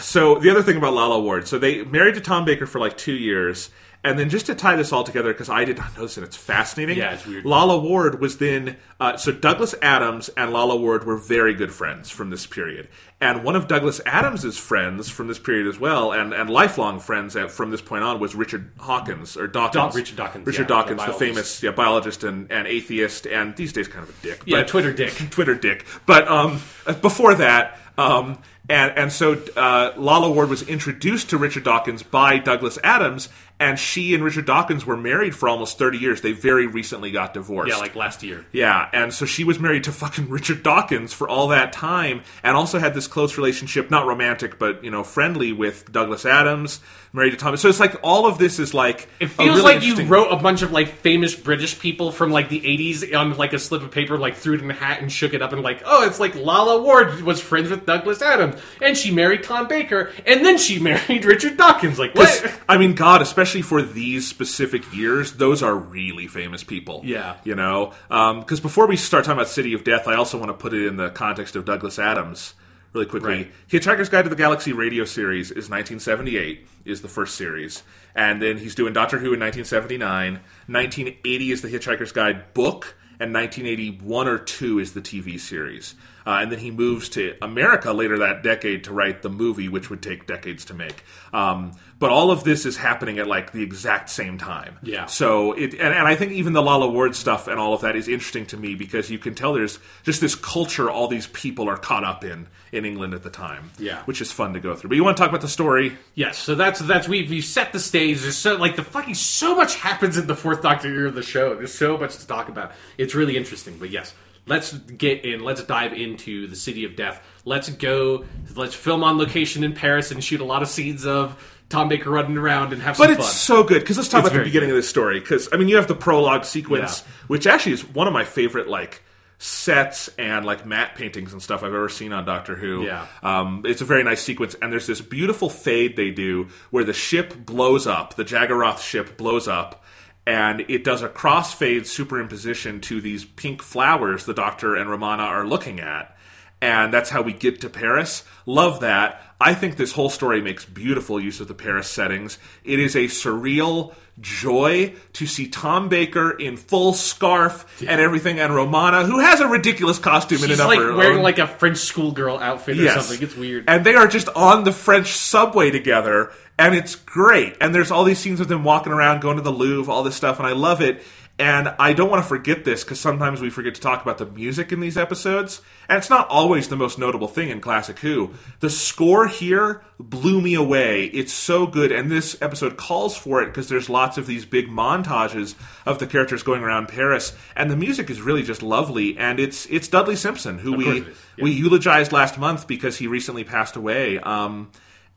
So the other thing about Lalla Ward, so they married to Tom Baker for like two years, and then just to tie this all together, because I did not know this, and it's fascinating. Yeah, it's weird. Lalla Ward was then uh, so Douglas Adams and Lalla Ward were very good friends from this period, and one of Douglas Adams's friends from this period as well, and and lifelong friends at, from this point on was Richard Hawkins or Dawkins. Daw- Richard Dawkins, Richard yeah, Dawkins, the the, famous yeah, biologist and, and atheist, and these days kind of a dick. Yeah, but- Twitter dick. Twitter dick. But um, before that, um, and and so uh, Lalla Ward was introduced to Richard Dawkins by Douglas Adams, and she and Richard Dawkins were married for almost thirty years. They very recently got divorced. Yeah, like last year. Yeah, and so she was married to fucking Richard Dawkins for all that time, and also had this close relationship, not romantic, but you know, friendly with Douglas Adams. Married to Thomas. So it's like all of this is like It feels really like you wrote a bunch of like famous British people from like the '80s on like a slip of paper, like threw it in a hat and shook it up, and like, oh, it's like Lalla Ward was friends with Douglas Adams, and she married Tom Baker, and then she married Richard Dawkins. Like, what? I mean, God, especially for these specific years, those are really famous people. Yeah. You know? Um, because before we start talking about City of Death, I also want to put it in the context of Douglas Adams really quickly. Right. Hitchhiker's Guide to the Galaxy radio series is 1978, is the first series. And then he's doing Doctor Who in 1979. 1980 is the Hitchhiker's Guide book. And 1981 or 2 is the TV series. Uh, and then he moves to America later that decade to write the movie, which would take decades to make. Um, but all of this is happening at like the exact same time. Yeah. So it, and, and I think even the Lalla Ward stuff and all of that is interesting to me because you can tell there's just this culture all these people are caught up in in England at the time. Yeah. Which is fun to go through. But you want to talk about the story? Yes, so that's that's we've you set the stage. There's so like the fucking so much happens in the fourth Doctor year of the show. There's so much to talk about. It's really interesting. But yes, let's get in. Let's dive into the City of Death. Let's go. Let's film on location in Paris and shoot a lot of scenes of Tom Baker running around and have But some it's so good because let's talk It's about the beginning of this story. Because I mean, you have the prologue sequence, Yeah. which actually is one of my favorite like sets and like matte paintings and stuff I've ever seen on Doctor Who. Yeah. um, it's a very nice sequence, and there's this beautiful fade they do where the ship blows up, the Jagaroth ship blows up. And it does a crossfade superimposition to these pink flowers the Doctor and Romana are looking at and that's how we get to Paris. Love that. I think this whole story makes beautiful use of the Paris settings. It is a surreal joy to see Tom Baker in full scarf and everything, and Romana, who has a ridiculous costume in She's and of like her wearing own. like a French schoolgirl outfit or Yes. something. It's weird. And they are just on the French subway together, and it's great. And there's all these scenes of them walking around, going to the Louvre, all this stuff, and I love it. And I don't want to forget this because sometimes we forget to talk about the music in these episodes. And it's not always the most notable thing in Classic Who. The score here blew me away. It's so good. And this episode calls for it because there's lots of these big montages of the characters going around Paris. And the music is really just lovely. And it's it's Dudley Simpson, who we, yeah. we eulogized last month because he recently passed away. Um,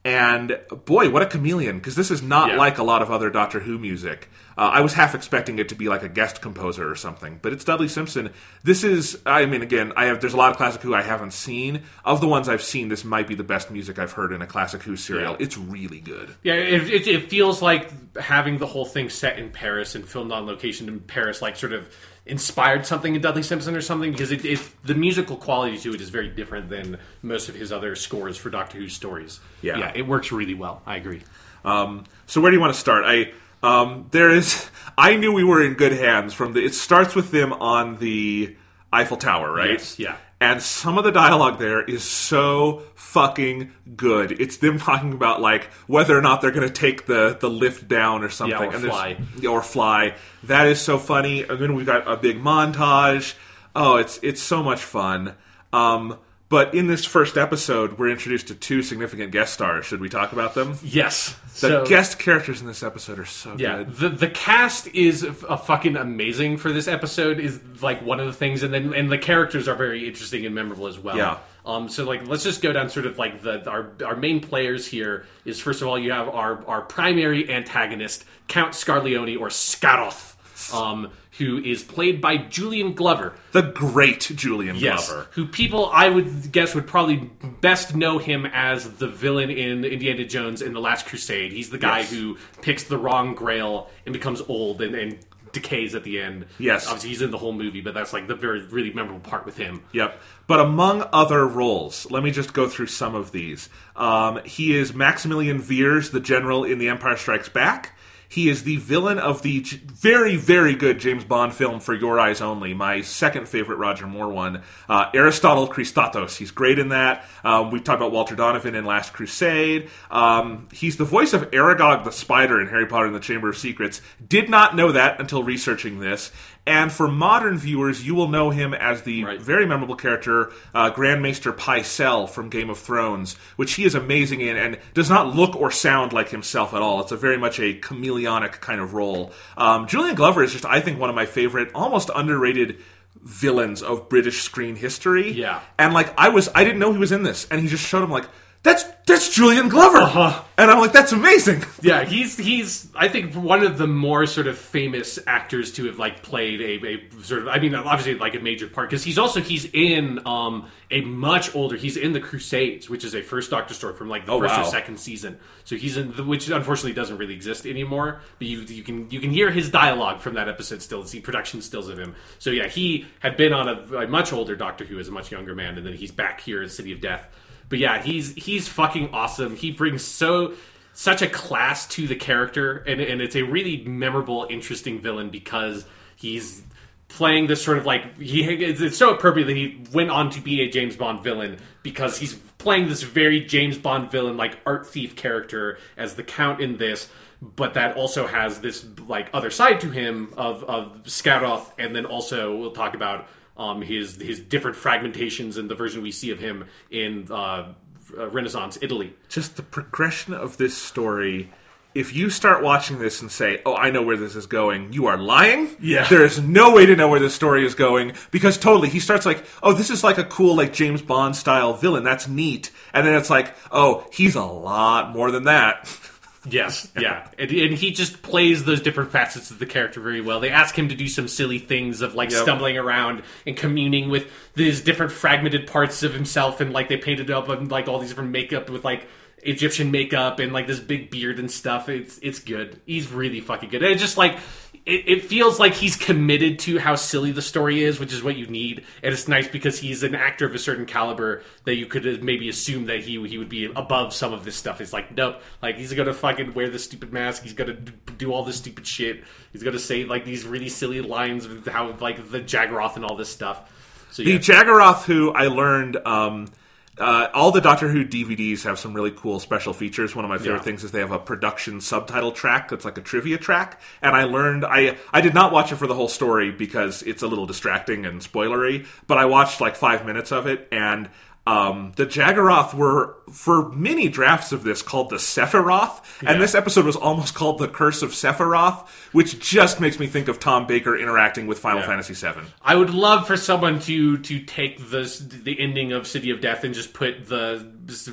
and boy, what a chameleon! Because this is not Yeah. like a lot of other Doctor Who music. Uh, I was half expecting it to be like a guest composer or something, but it's Dudley Simpson. This is, I mean, again, I have there's a lot of Classic Who I haven't seen. Of the ones I've seen, this might be the best music I've heard in a Classic Who serial. Yeah. It's really good. Yeah, it, it, it feels like having the whole thing set in Paris and filmed on location in Paris, like sort of inspired something in Dudley Simpson or something, because it, it, the musical quality to it is very different than most of his other scores for Doctor Who stories. Yeah. yeah, it works really well. I agree. Um, so where do you want to start? I um, there is. I knew we were in good hands from the. It starts with them on the Eiffel Tower, right? Yes, yeah. And some of the dialogue there is so fucking good. It's them talking about like whether or not they're going to take the the lift down or something, or and fly. or fly. That is so funny. And then we've got a big montage. Oh, it's it's so much fun. Um, but in this first episode, we're introduced to two significant guest stars. Should we talk about them? Yes, The so, guest characters in this episode are so Yeah, good. the the cast is a fucking amazing for this episode. Is like one of the things, and then and the characters are very interesting and memorable as well. Yeah. Um. So like, let's just go down sort of like the our our main players here is first of all you have our our primary antagonist Count Scarlioni or Scaroth. um, who is played by Julian Glover. The great Julian Yes, Glover. who people I would guess would probably best know him as the villain in Indiana Jones in the Last Crusade. He's the guy Yes. who picks the wrong Grail and becomes old and, and decays at the end. Yes. obviously he's in the whole movie, but that's like the very really memorable part with him. Yep. But among other roles, let me just go through some of these. Um, he is Maximilian Veers, the general in The Empire Strikes Back. He is the villain of the very, very good James Bond film For Your Eyes Only, my second favorite Roger Moore one. Uh, Aristotle Kristatos. He's great in that. Um, we talked about Walter Donovan in Last Crusade. Um, he's the voice of Aragog the Spider in Harry Potter and the Chamber of Secrets. Did not know that until researching this. And for modern viewers, you will know him as the Right. very memorable character, uh, Grand Maester Pycelle from Game of Thrones, which he is amazing in and does not look or sound like himself at all. It's a very much a chameleonic kind of role. Um, Julian Glover is just, I think, one of my favorite, almost underrated villains of British screen history. Yeah. And like, I was, I didn't know he was in this, and he just showed him like, that's that's Julian Glover, Uh-huh. and I'm like, that's amazing. Yeah, he's he's I think one of the more sort of famous actors to have like played a, a sort of I mean obviously like a major part because he's also he's in um a much older he's in the Crusades which is a first Doctor story from like the Oh, first wow. or second season so he's in the, which unfortunately doesn't really exist anymore but you you can you can hear his dialogue from that episode still see production stills of him so yeah he had been on a, a much older Doctor Who as a much younger man and then he's back here in City of Death but yeah he's he's fucking awesome he brings so such a class to the character, and, and it's a really memorable, interesting villain because he's playing this sort of like he. It's, so appropriate that he went on to be a James Bond villain because he's playing this very James Bond villain, like art thief character as the Count in this. But that also has this like other side to him of of Scaroth, and then also we'll talk about um, his his different fragmentations and the version we see of him in uh, uh, Renaissance Italy. just the progression of this story. If you start watching this and say, "Oh, I know where this is going," you are lying. Yeah. there is no way to know where this story is going because totally he starts like, "Oh, this is like a cool like James Bond style villain. That's neat," and then it's like, "Oh, he's a lot more than that." Yes, yeah, and, and he just plays those different facets of the character very well. They ask him to do some silly things of like Yep. stumbling around and communing with these different fragmented parts of himself, and like they painted up and like all these different makeup with like Egyptian makeup and like this big beard and stuff. It's it's good. He's really fucking good. And it's just like it, it feels like he's committed to how silly the story is, which is what you need. And it's nice because he's an actor of a certain caliber that you could maybe assume that he he would be above some of this stuff. It's like nope, like he's gonna fucking wear this stupid mask. He's gonna do all this stupid shit. He's gonna say like these really silly lines with how like the Jagaroth and all this stuff. So The yeah, Jagaroth, who I learned, um, uh, all the Doctor Who DVDs have some really cool special features. One of my favorite Yeah. things is they have a production subtitle track that's like a trivia track. And I learned I I did not watch it for the whole story because it's a little distracting and spoilery. But I watched like five minutes of it, and um, the Jagaroth were for many drafts of this called the Sephiroth, and this episode was almost called the Curse of Sephiroth, which just makes me think of Tom Baker interacting with Final Yeah. Fantasy VII. I would love for someone to to take this the ending of City of Death and just put the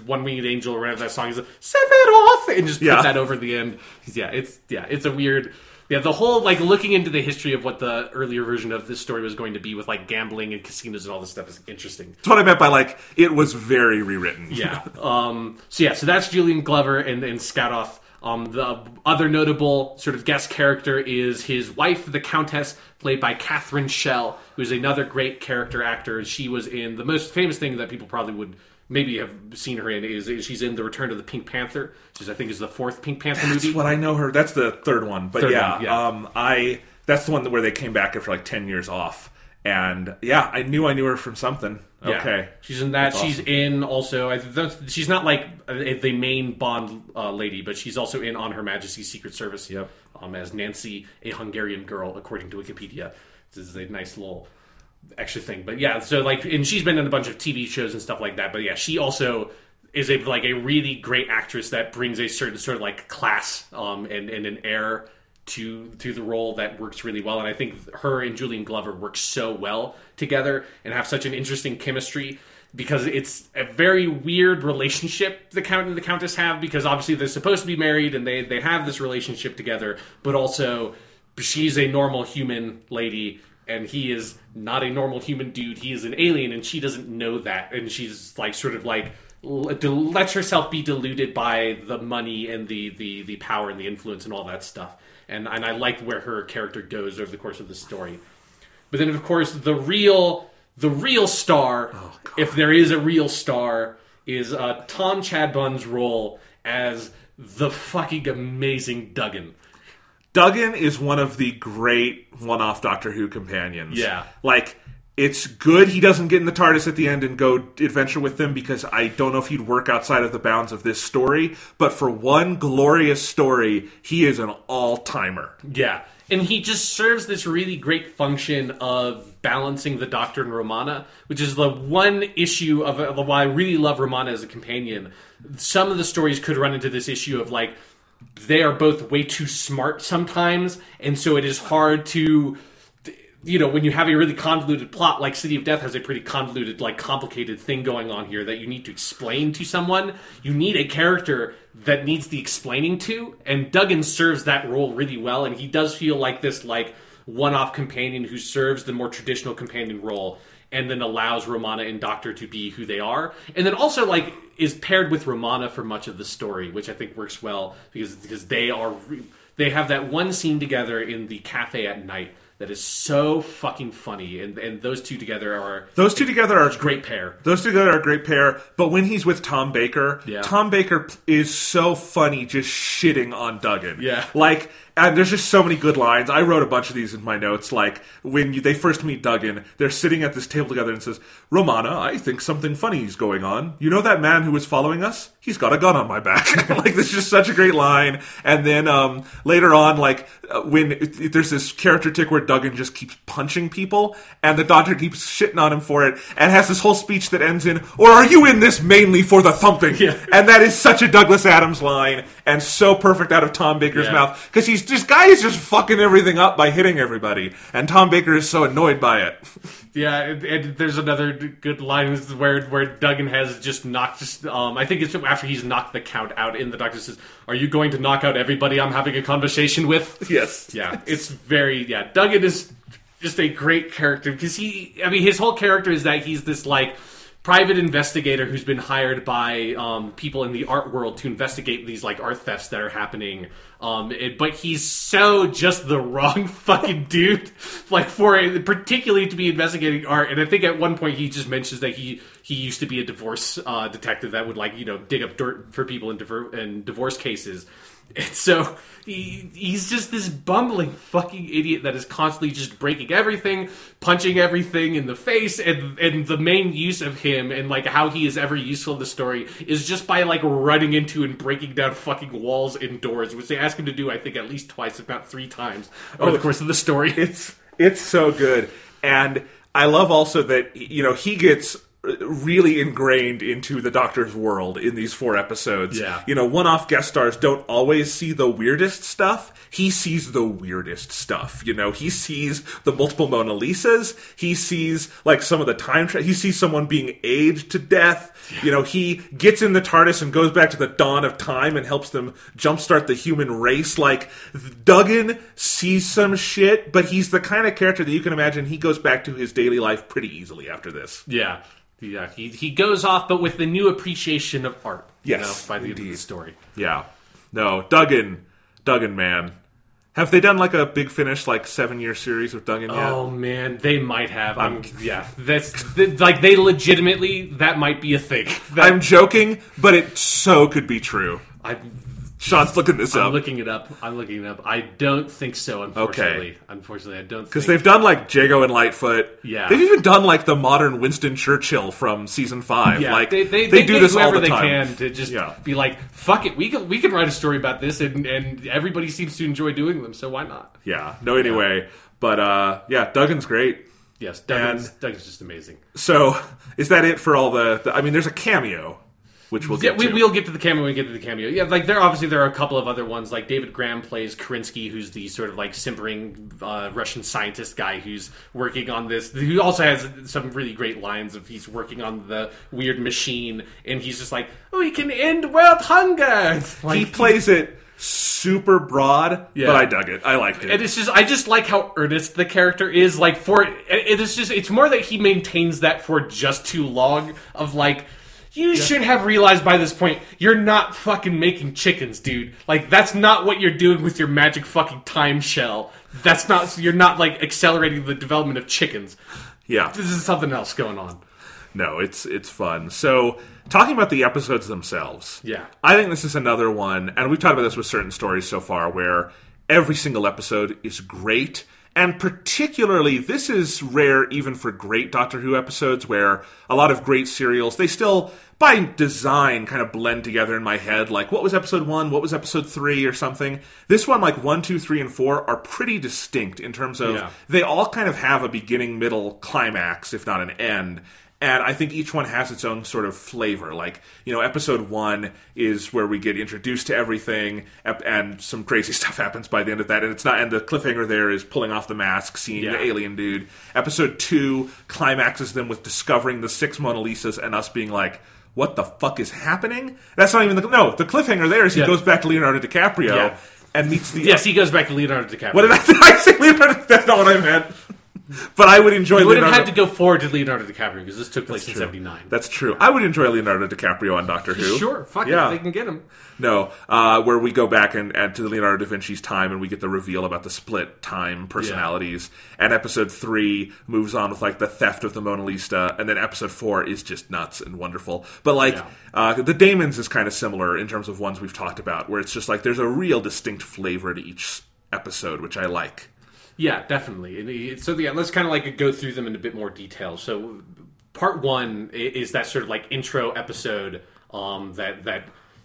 one winged angel or whatever that song is Sephiroth and just Yeah. put that over the end. Yeah, it's yeah, it's a weird. Yeah, the whole like looking into the history of what the earlier version of this story was going to be with like gambling and casinos and all this stuff is interesting. That's what I meant by like it was very rewritten. Yeah. Um, so yeah, so that's Julian Glover and, and. Um, the other notable sort of guest character is his wife, the Countess, played by Catherine Schell, who's another great character actor. She was in the most famous thing that people probably would maybe you have seen her in is, is she's in The Return of the Pink Panther, which is, I think is the fourth Pink Panther That's movie. what I know her. That's the third one. But Third yeah, one, yeah. Um, I that's the one where they came back after like ten years off. And yeah, I knew I knew her from something. Yeah. Okay. she's in that. That's She's awesome. in also. I, that's, she's not like uh, the main Bond uh, lady, but she's also in On Her Majesty's Secret Service. Yep. Um, as Nancy, a Hungarian girl, according to Wikipedia. This is a nice little extra thing. But yeah, so like, and she's been in a bunch of TV shows and stuff like that. But yeah, she also is a like a really great actress that brings a certain sort of like class um, and and an air to to the role that works really well. And I think her and Julian Glover work so well together and have such an interesting chemistry because it's a very weird relationship the count and the countess have because obviously they're supposed to be married and they they have this relationship together, but also she's a normal human lady and he is not a normal human dude. He is an alien and she doesn't know that. And she's like sort of like lets herself be deluded by the money and the the the power and the influence and all that stuff. And and I like where her character goes over the course of the story. But then of course the real the real star if there is a real star is uh, Tom Chadbon's role as the fucking amazing Duggan Duggan is one of the great one-off Doctor Who companions. Yeah. like it's good he doesn't get in the TARDIS at the end and go adventure with them because I don't know if he'd work outside of the bounds of this story. But for one glorious story, he is an all-timer. Yeah. And he just serves this really great function of balancing the Doctor and Romana, which is the one issue of, of why I really love Romana as a companion. Some of the stories could run into this issue of like, they are both way too smart sometimes, and so it is hard to. You know, when you have a really convoluted plot, like City of Death has a pretty convoluted, like complicated thing going on here that you need to explain to someone, you need a character that needs the explaining to, and Duggan serves that role really well, and he does feel like this like one-off companion who serves the more traditional companion role and then allows Romana and Doctor to be who they are, and then also like is paired with Romana for much of the story, which I think works well because because they are they have that one scene together in the cafe at night that is so fucking funny, and and those two together are Those two together are a great pair. Those two together are a great pair, but when he's with Tom Baker, Yeah. Tom Baker is so funny just shitting on Duggan. Yeah. Like, and there's just so many good lines. I wrote a bunch of these in my notes. Like, when you, they first meet Duggan, they're sitting at this table together and says, Romana, I think something funny is going on. You know that man who was following us? He's got a gun on my back. like, this is just such a great line. And then um, later on, like, uh, when it, it- there's this character tick where Duggan just keeps punching people, and the doctor keeps shitting on him for it, and has this whole speech that ends in, or are you in this mainly for the thumping? Yeah. And that is such a Douglas Adams line, and so perfect out of Tom Baker's Yeah. mouth, because he's this guy is just fucking everything up by hitting everybody, and Tom Baker is so annoyed by it. Yeah, and, and there's another good line where where Duggan has just knocked. Um, I think it's after he's knocked the count out. In the doctor says, "Are you going to knock out everybody I'm having a conversation with?" Yes. Yeah, it's very yeah. Duggan is just a great character because he. I mean, his whole character is that he's this like private investigator who's been hired by um, people in the art world to investigate these like art thefts that are happening. Um, it- but he's so just the wrong fucking dude, like for it, particularly to be investigating art. And I think at one point he just mentions that he he used to be a divorce uh, detective that would like you know dig up dirt for people in, diver- in divorce cases. And so he, he's just this bumbling fucking idiot that is constantly just breaking everything, punching everything in the face, and and the main use of him and like how he is ever useful in the story is just by like running into and breaking down fucking walls and doors, which they ask him to do I think at least twice, if not three times over oh, the course of the story. It's it's so good, and I love also that you know he gets really ingrained into the Doctor's world in these four episodes. Yeah. you know, one-off guest stars don't always see the weirdest stuff. He sees the weirdest stuff. You know, he sees the multiple Mona Lisas. He sees like some of the time. Tra- he sees someone being aged to death. You know, he gets in the TARDIS and goes back to the dawn of time and helps them jumpstart the human race. Like Duggan sees some shit, but he's the kind of character that you can imagine he goes back to his daily life pretty easily after this. Yeah. Yeah, he, he goes off, but with the new appreciation of art. you Yes, know, by the end of the story. Yeah. No, Duggan. Duggan, man. Have they done like a big finish, like seven year series with Duggan yet? Oh man, they might have. I'm, yeah, that's th- like they legitimately that might be a thing. That, I'm joking, but it so could be true. I'm, Sean's looking this up. I'm up. looking it up. I'm looking it up. I don't think so. Unfortunately, unfortunately, I don't. Because think... they've done like Jago and Lightfoot. Yeah. They've even done like the modern Winston Churchill from season five. yeah, like they, they, do get this all whoever the they time. can to just Yeah. be like, "Fuck it, we can we can write a story about this," and and everybody seems to enjoy doing them. So why not? Yeah. No, anyway. But uh, yeah, Duggan's great. Yes, Duggan's, And- Duggan's just amazing. So is that it for all the, the I mean, there's a cameo, which we'll get we, to. we'll get to the cameo. when We get to the cameo. Yeah, like there obviously there are a couple of other ones. Like David Graham plays Kerensky, who's the sort of like simpering uh, Russian scientist guy who's working on this. Who also has some really great lines of he's working on the weird machine, and he's just like, "Oh, he can end world hunger." Like, he plays it super broad, Yeah. but I dug it. I liked it. And it's just, I just like how earnest the character is. Like for it, it's just, it's more that he maintains that for just too long. Of like, you should have realized by this point you're not fucking making chickens, dude. Like that's not what you're doing with your magic fucking time shell. That's not. You're not like accelerating the development of chickens. yeah. This is something else going on. No, it's it's fun. So talking about the episodes themselves, Yeah. I think this is another one, and we've talked about this with certain stories so far, where every single episode is great, and particularly this is rare even for great Doctor Who episodes, where a lot of great serials they still by design kind of blend together in my head. Like what was episode one, what was episode three, or something. This one, like one, two, three, and four, are pretty distinct in terms of Yeah. they all kind of have a beginning, middle, climax, if not an end. And I think each one has its own sort of flavor. Like, you know, episode one is where we get introduced to everything, and some crazy stuff happens by the end of that. And it's not, and the cliffhanger there is pulling off the mask, seeing Yeah. the alien dude. Episode two climaxes them with discovering the six Mona Lisas and us being like, what the fuck is happening? That's not even the, no, the cliffhanger there is he Yeah. goes back to Leonardo DiCaprio Yeah. and meets the, Yes, he goes back to Leonardo DiCaprio. what did I, did I say Leonardo? That's not what I meant. But I would enjoy You would have had to go forward to Leonardo DiCaprio because this took place in True. '79. That's true. I would enjoy Leonardo DiCaprio on Doctor Who. Sure, fuck yeah. it, they can get him. No, uh, where we go back and add to Leonardo da Vinci's time, and we get the reveal about the split time personalities. And episode three moves on with like the theft of the Mona Lisa, and then episode four is just nuts and wonderful. But like Yeah. uh, the Damons is kind of similar in terms of ones we've talked about, where it's just like there's a real distinct flavor to each episode, which I like. Yeah, definitely. So yeah, let's kind of like go through them in a bit more detail. So part one is that sort of like intro episode um, that that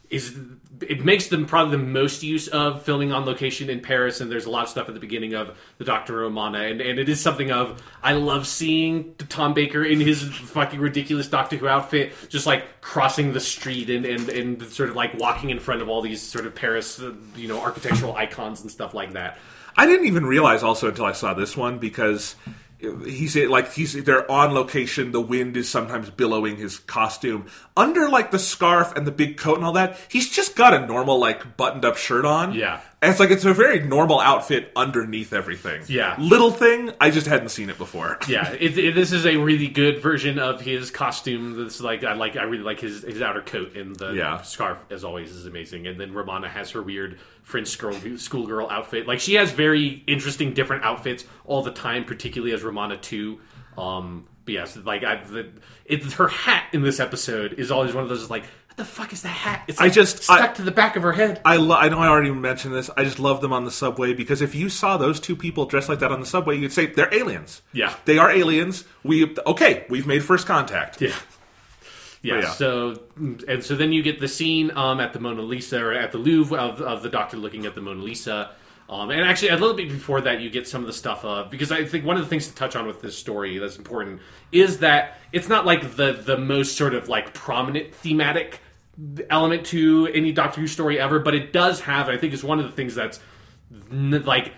is it makes them probably the most use of filming on location in Paris, and there's a lot of stuff at the beginning of the Doctor Romana, and, and it is something of I love seeing Tom Baker in his fucking ridiculous Doctor Who outfit, just like crossing the street and, and, and sort of like walking in front of all these sort of Paris, uh, you know, architectural icons and stuff like that. I didn't even realize also until I saw this one because he's like he's they're on location. The wind is sometimes billowing his costume under like the scarf and the big coat and all that. He's just got a normal like buttoned up shirt on. Yeah. And it's like it's a very normal outfit underneath everything. Yeah. little thing. I just hadn't seen it before. yeah, it, it, this is a really good version of his costume. This is like I like I really like his his outer coat and the Yeah. scarf as always is amazing. And then Romana has her weird French school schoolgirl outfit. Like she has very interesting different outfits all the time, particularly as Romana too. Um, but yes, like I, the, it's her hat in this episode is always one of those like the fuck is that hat? It's I like, just- stuck I- to the back of her head. I, lo- I know I already mentioned this. I just love them on the subway because if you saw those two people dressed like that on the subway, you'd say they're aliens. Yeah. they are aliens. We okay. We've made first contact. Yeah. Yeah, yeah. So and so then you get the scene um, at the Mona Lisa or at the Louvre of, of the doctor looking at the Mona Lisa. Um, and actually, a little bit before that, you get some of the stuff of because I think one of the things to touch on with this story that's important is that it's not like the the most sort of like prominent thematic element to any Doctor Who story ever, but it does have. I think is one of the things that's n- like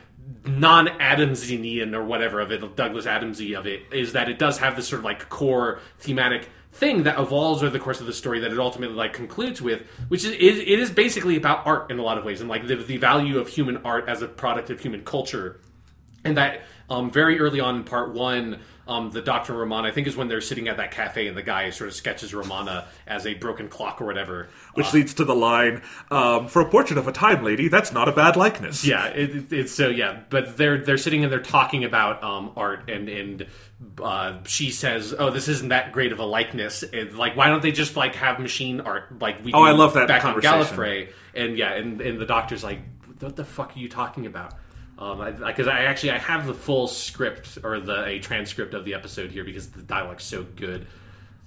non Adamsian or whatever of it, Douglas Adamsy of it, is that it does have this sort of like core thematic thing that evolves over the course of the story that it ultimately like concludes with, which is, is it is basically about art in a lot of ways and like the, the value of human art as a product of human culture and that um, very early on in part one, um, the Doctor Romana, I think, is when they're sitting at that cafe and the guy sort of sketches Romana as a broken clock or whatever. Which leads to the line, um, "For a portrait of a time lady, that's not a bad likeness." Yeah, it, it- it's so yeah, but they're they're sitting and they're talking about um, art and and uh, she says, "Oh, this isn't that great of a likeness. And, like, why don't they just like have machine art like we? Oh, I love that back conversation. on Gallifrey." And yeah, and and the doctor's like, "What the fuck are you talking about?" Um, because I, actually I have the full script or the a transcript of the episode here because the dialogue's so good.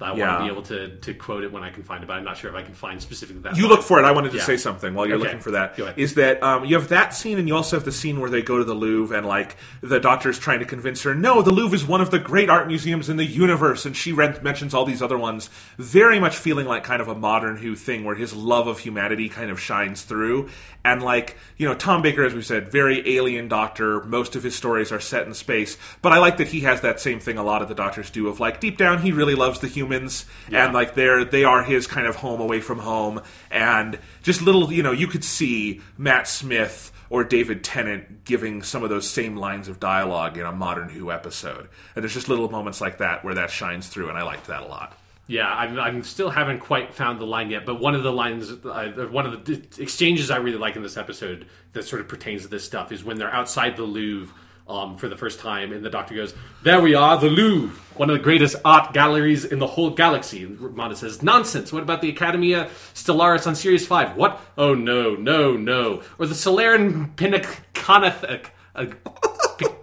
I Yeah. want to be able to, to quote it when I can find it, but I'm not sure if I can find specifically that. You line. look for it. I wanted to Yeah. say something while you're Okay. looking for that. Go ahead. Is that um, you have that scene, and you also have the scene where they go to the Louvre, and like the doctor's trying to convince her, no, the Louvre is one of the great art museums in the universe, and she mentions all these other ones, very much feeling like kind of a modern Who thing, where his love of humanity kind of shines through, and like you know, Tom Baker, as we said, very alien doctor. Most of his stories are set in space, but I like that he has that same thing a lot of the doctors do of like deep down he really loves the human humans, and like they're they are his kind of home away from home, and just little you know you could see Matt Smith or David Tennant giving some of those same lines of dialogue in a modern Who episode, and there's just little moments like that where that shines through, and I liked that a lot. Yeah, I'm, I'm still haven't quite found the line yet, but one of the lines, uh, one of the exchanges I really like in this episode that sort of pertains to this stuff is when they're outside the Louvre um, for the first time, and the Doctor goes, "There we are, the Louvre, one of the greatest art galleries in the whole galaxy." And Romana says, "Nonsense! What about the Academia Stellaris on Sirius Five? What? Oh no, no, no! Or the Solarian Pinnaconeth." Uh,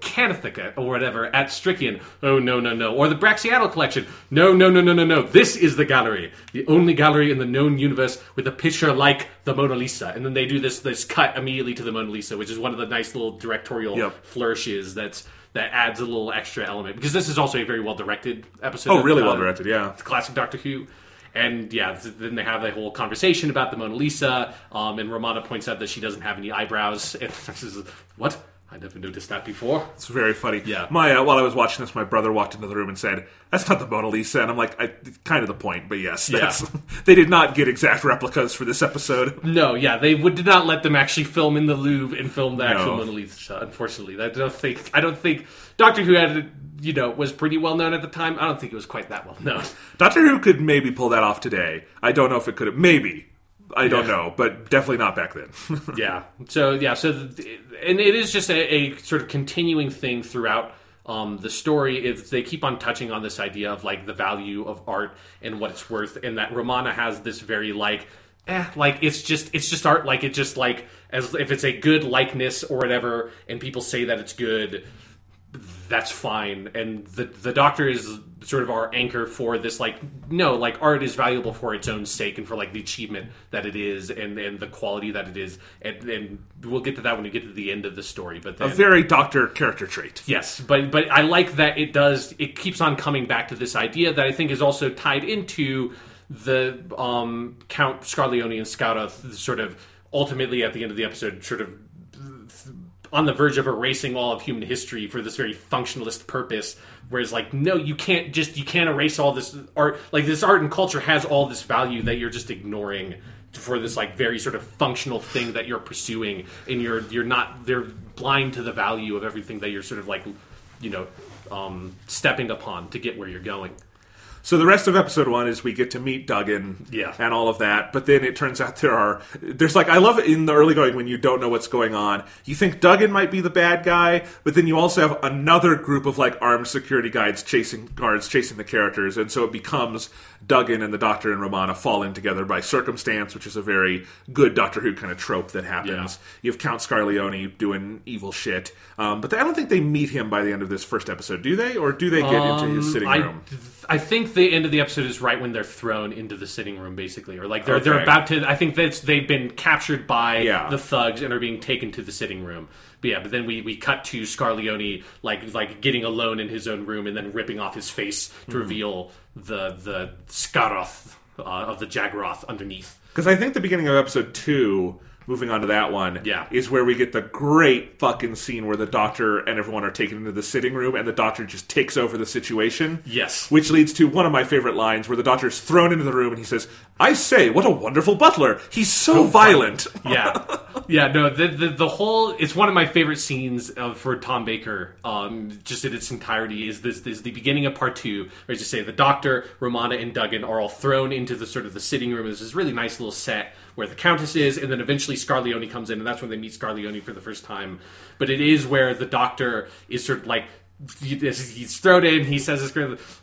Canathica or whatever at Strikian. Oh no no no! Or the Braxiatel collection. No no no no no no! This is the gallery, the only gallery in the known universe with a picture like the Mona Lisa. And then they do this this cut immediately to the Mona Lisa, which is one of the nice little directorial Yep. flourishes that's that adds a little extra element because this is also a very well directed episode. Oh, really uh, well directed, yeah. It's classic Doctor Who. And yeah, then they have a whole conversation about the Mona Lisa, um, and Romana points out that she doesn't have any eyebrows. And this is what I never noticed that before. It's very funny. Yeah. My uh, while I was watching this, my brother walked into the room and said, "That's not the Mona Lisa," and I'm like, I, "Kind of the point, but yes, that's." they did not get exact replicas for this episode. No, yeah, they would did not let them actually film in the Louvre and film the actual No. Mona Lisa. Unfortunately, I don't think I don't think Doctor Who had you know was pretty well known at the time. I don't think it was quite that well known. Doctor Who could maybe pull that off today. I don't know if it could have. Maybe. I don't Yeah. know, but definitely not back then. yeah. So yeah. So and it is just a, a sort of continuing thing throughout um, the story. Is they keep on touching on this idea of like the value of art and what it's worth, and that Romana has this very like. Eh, like it's just it's just art like it just like as if it's a good likeness or whatever and people say that it's good that's fine and the the doctor is sort of our anchor for this like no like art is valuable for its own sake and for like the achievement that it is and and the quality that it is and and we'll get to that when we get to the end of the story but A very Doctor character trait. Yes, but but I like that it does. It keeps on coming back to this idea that I think is also tied into the um, Count Scarlioni and Scaroth sort of ultimately at the end of the episode, sort of on the verge of erasing all of human history for this very functionalist purpose. Whereas, like, no, you can't just you can't erase all this art. Like, this art and culture has all this value that you're just ignoring for this like very sort of functional thing that you're pursuing, and you're you're not they're blind to the value of everything that you're sort of like you know um, stepping upon to get where you're going. So the rest of episode one is we get to meet Duggan Yeah. and all of that, but then it turns out there are there's like I love it in the early going when you don't know what's going on. You think Duggan might be the bad guy, but then you also have another group of like armed security guards chasing guards chasing the characters, and so it becomes Duggan and the Doctor and Romana fall in together by circumstance, which is a very good Doctor Who kind of trope that happens. You have Count Scarlioni doing evil shit, um, but I don't think they meet him by the end of this first episode, do they? Or do they get into his sitting room? I think the end of the episode is right when they're thrown into the sitting room, basically, or like they're they're about to. I think that's they've been captured by Yeah. the thugs and are being taken to the sitting room. But yeah, but then we, we cut to Scarlioni like like getting alone in his own room and then ripping off his face to Mm-hmm. reveal the the Scaroth uh, of the Jagaroth underneath. Because I think the beginning of episode two, moving on to that one, Yeah. is where we get the great fucking scene where the doctor and everyone are taken into the sitting room and the doctor just takes over the situation. Yes. Which leads to one of my favorite lines where the doctor's thrown into the room and he says, I say, what a wonderful butler. He's so violent. yeah, yeah. No, the, the the whole it's one of my favorite scenes uh, for Tom Baker. Um, just in its entirety is this is the beginning of part two, where as you say the Doctor, Romana, and Duggan are all thrown into the sort of the sitting room. There's this really nice little set where the Countess is, and then eventually Scarlioni comes in, and that's when they meet Scarlioni for the first time. But it is where the Doctor is sort of like he's thrown in. He says,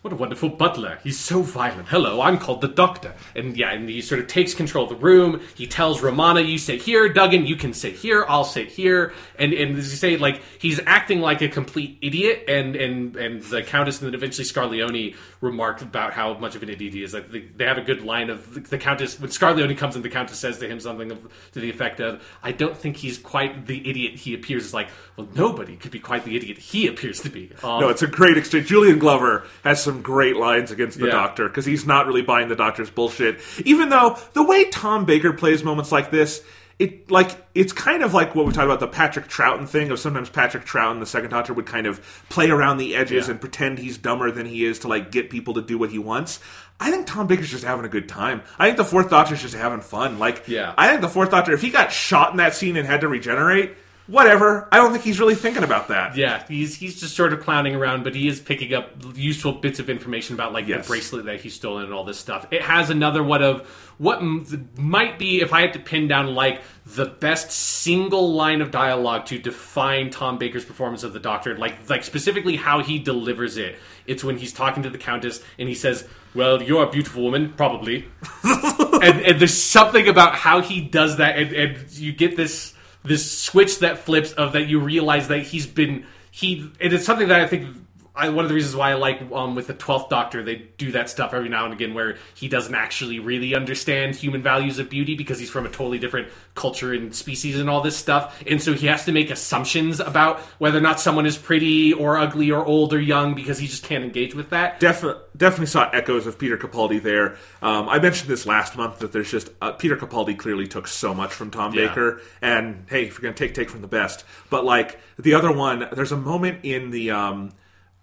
"What a wonderful butler! He's so violent. Hello, I'm called the Doctor." And yeah, and he sort of takes control of the room. He tells Romana, "You sit here, Duggan. You can sit here. I'll sit here." And and as you say, like he's acting like a complete idiot. And and and the Countess and then eventually Scarlioni remarked about how much of an idiot he is. Like they, they have a good line of the, the Countess when Scarlioni comes in. The Countess says to him something of, to the effect of, "I don't think he's quite the idiot he appears." It's like, well, nobody could be quite the idiot he appears to be. Um, No, it's a great exchange. Julian Glover has some great lines against the Yeah. doctor because he's not really buying the doctor's bullshit. Even though the way Tom Baker plays moments like this it like it's kind of like what we talked about the Patrick Troughton thing of sometimes Patrick Troughton, the second Doctor, would kind of play around the edges Yeah. and pretend he's dumber than he is to like get people to do what he wants. I think Tom Baker's just having a good time. I think the fourth Doctor's just having fun. Like, Yeah. I think the fourth Doctor, if he got shot in that scene and had to regenerate, whatever. I don't think he's really thinking about that. Yeah, he's he's just sort of clowning around, but he is picking up useful bits of information about like Yes. the bracelet that he's stolen and all this stuff. It has another one of what m- might be, if I had to pin down like the best single line of dialogue to define Tom Baker's performance of the Doctor, like like specifically how he delivers it. It's when he's talking to the Countess and he says, "Well, you're a beautiful woman, probably." and, and there's something about how he does that, and, and you get this this switch that flips of that you realize that he's been he. It is something that I think. I, one of the reasons why I like um, with the Twelfth Doctor, they do that stuff every now and again where he doesn't actually really understand human values of beauty because he's from a totally different culture and species and all this stuff, and so he has to make assumptions about whether or not someone is pretty or ugly or old or young because he just can't engage with that. Definitely, definitely saw echoes of Peter Capaldi there. Um, I mentioned this last month that there's just uh, Peter Capaldi clearly took so much from Tom Yeah. Baker, and hey, if you're gonna take, take from the best. But like the other one, there's a moment in the um,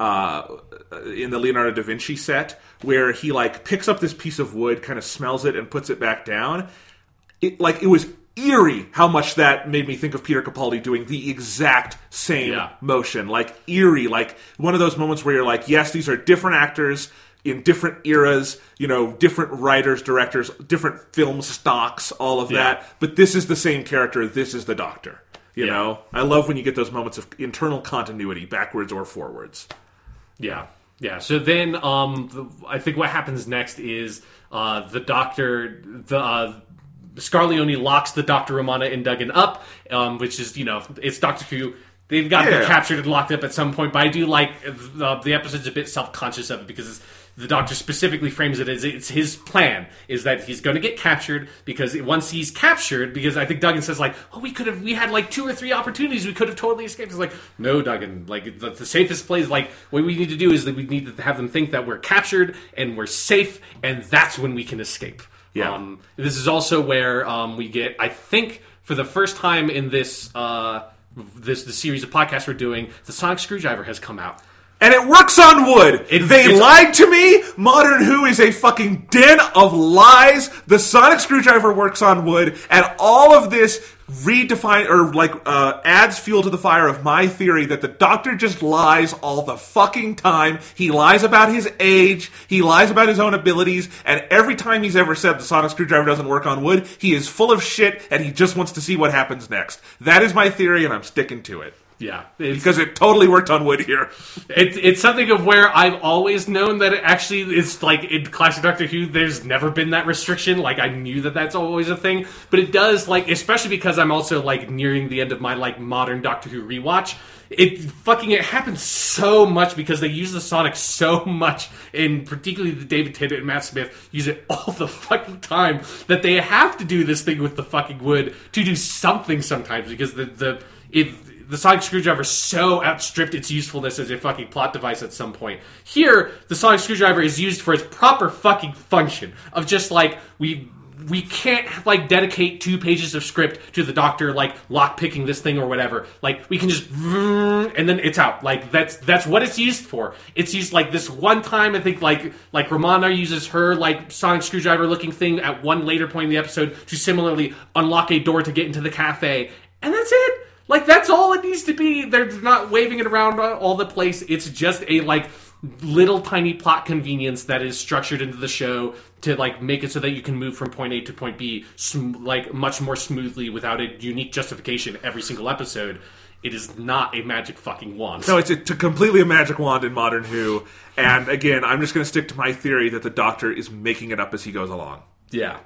uh, in the Leonardo da Vinci set where he like picks up this piece of wood, kind of smells it, and puts it back down. It like it was eerie how much that made me think of Peter Capaldi doing the exact same Yeah. motion. Like eerie, like one of those moments where you're like, yes, these are different actors in different eras, you know, different writers, directors, different film stocks, all of Yeah. that. But this is the same character. This is the Doctor. You Yeah. know, I love when you get those moments of internal continuity, backwards or forwards. Yeah, yeah. So then, um, the, I think what happens next is uh, the doctor, the uh, Scarlioni locks the Doctor Romana and Duggan up, um, which is you know it's Doctor Who. They've got them Yeah. captured and locked up at some point, but I do like the, the episode's a bit self conscious of it because it's, the Doctor specifically frames it as it's his plan is that he's going to get captured because once he's captured, because I think Duggan says like, oh, we could have we had like two or three opportunities, we could have totally escaped. It's like, no, Duggan, like the, the safest place, like what we need to do is that we need to have them think that we're captured and we're safe, and that's when we can escape. Yeah. Um, this is also where um, we get, I think, for the first time in this uh, this the series of podcasts we're doing, the Sonic Screwdriver has come out. And it works on wood. It- they lied to me. Modern Who is a fucking den of lies. The sonic screwdriver works on wood, and all of this redefine or like uh, adds fuel to the fire of my theory that the Doctor just lies all the fucking time. He lies about his age. He lies about his own abilities, and every time he's ever said the sonic screwdriver doesn't work on wood, he is full of shit, and he just wants to see what happens next. That is my theory, and I'm sticking to it. Yeah, Because it totally worked on wood here. it's it's something of where I've always known that it actually is like in classic Doctor Who. There's never been that restriction. Like I knew that that's always a thing, but it does like especially because I'm also like nearing the end of my like modern Doctor Who rewatch. It fucking it happens so much because they use the Sonic so much, and particularly the David Tennant and Matt Smith use it all the fucking time that they have to do this thing with the fucking wood to do something sometimes because the the if the sonic screwdriver so outstripped its usefulness as a fucking plot device at some point. Here, the sonic screwdriver is used for its proper fucking function of just like we we can't like dedicate two pages of script to the doctor like lock picking this thing or whatever. Like we can just and then it's out. Like that's that's what it's used for. It's used like this one time. I think like like Romana uses her like sonic screwdriver looking thing at one later point in the episode to similarly unlock a door to get into the cafe, and that's it. Like that's all it needs to be. They're not waving it around all the place. It's just a like little tiny plot convenience that is structured into the show to like make it so that you can move from point A to point B sm- like much more smoothly without a unique justification every single episode. It is not a magic fucking wand. No, it's a, to completely a magic wand in Modern Who. And again, I'm just going to stick to my theory that the Doctor is making it up as he goes along. Yeah,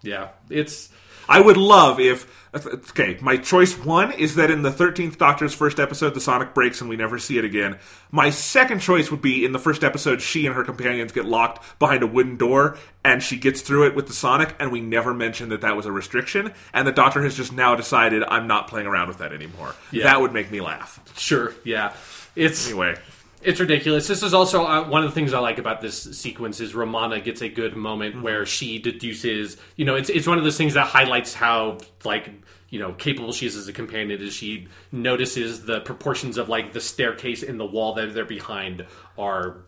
yeah. It's I would love if. Okay, my choice one is that in the 13th Doctor's first episode, the Sonic breaks and we never see it again. My second choice would be in the first episode, she and her companions get locked behind a wooden door and she gets through it with the Sonic, and we never mention that that was a restriction. And the Doctor has just now decided, I'm not playing around with that anymore. Yeah. That would make me laugh. sure. Yeah. It's Anyway. It's ridiculous. This is also uh, one of the things I like about this sequence is Romana gets a good moment Mm-hmm. where she deduces, you know, it's it's one of those things that highlights how like you know capable she is as a companion is she notices the proportions of like the staircase and the wall that they're behind are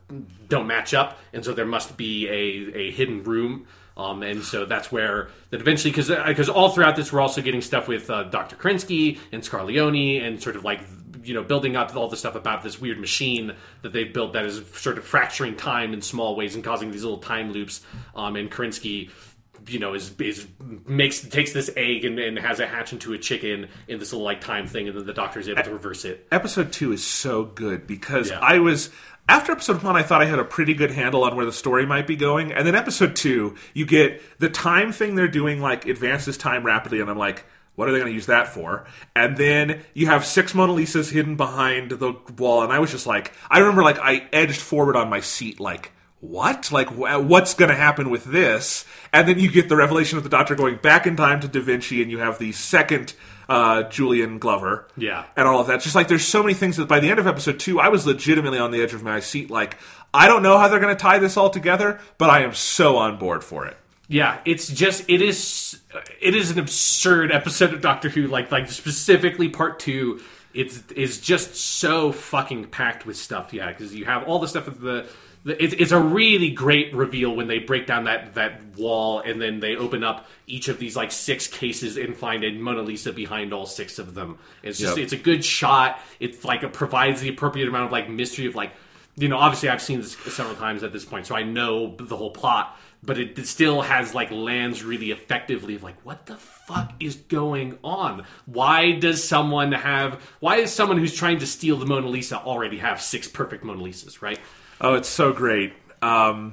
don't match up and so there must be a, a hidden room um, and so that's where that eventually because because all throughout this we're also getting stuff with uh, Dr. Kerensky and Scarlioni and sort of like you know building up all the stuff about this weird machine that they've built that is sort of fracturing time in small ways and causing these little time loops um, and Kerensky you know, is is makes takes this egg and, and has it hatch into a chicken in this little like time thing, and then the doctor is able to reverse it. Episode two is so good because Yeah. I was after episode one, I thought I had a pretty good handle on where the story might be going, and then episode two, you get the time thing they're doing, like advances time rapidly, and I'm like. What are they going to use that for? And then you have six Mona Lisas hidden behind the wall, and I was just like, I remember like I edged forward on my seat, like, what? Like, wh- what's going to happen with this? And then you get the revelation of the Doctor going back in time to Da Vinci, and you have the second uh, Julian Glover, Yeah. and all of that. Just like there's so many things that by the end of episode two, I was legitimately on the edge of my seat. Like, I don't know how they're going to tie this all together, but I am so on board for it. Yeah, it's just it is it is an absurd episode of Doctor Who. Like like specifically part two, it's is just so fucking packed with stuff. Yeah, because you have all the stuff with the. the it's, it's a really great reveal when they break down that, that wall and then they open up each of these like six cases and find a Mona Lisa behind all six of them. It's just Yep. it's a good shot. It's like it provides the appropriate amount of like mystery of like you know obviously I've seen this several times at this point, so I know the whole plot but it it still has like lands really effectively of like what the fuck is going on why does someone have why is someone who's trying to steal the mona lisa already have six perfect mona lisas right Oh, it's so great. Um,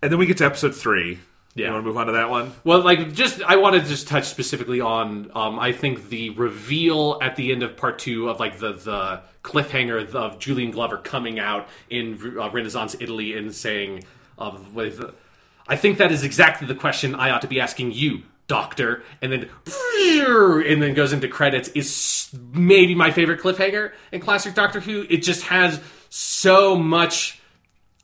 and then we get to episode three. Yeah. You want to move on to that one? well like just i wanted to just touch specifically on um, i think the reveal at the end of part two of like the the cliffhanger of julian glover coming out in uh, renaissance italy and saying of with I think that is exactly the question I ought to be asking you, Doctor. And then, and then goes into credits is maybe my favorite cliffhanger in classic Doctor Who. It just has so much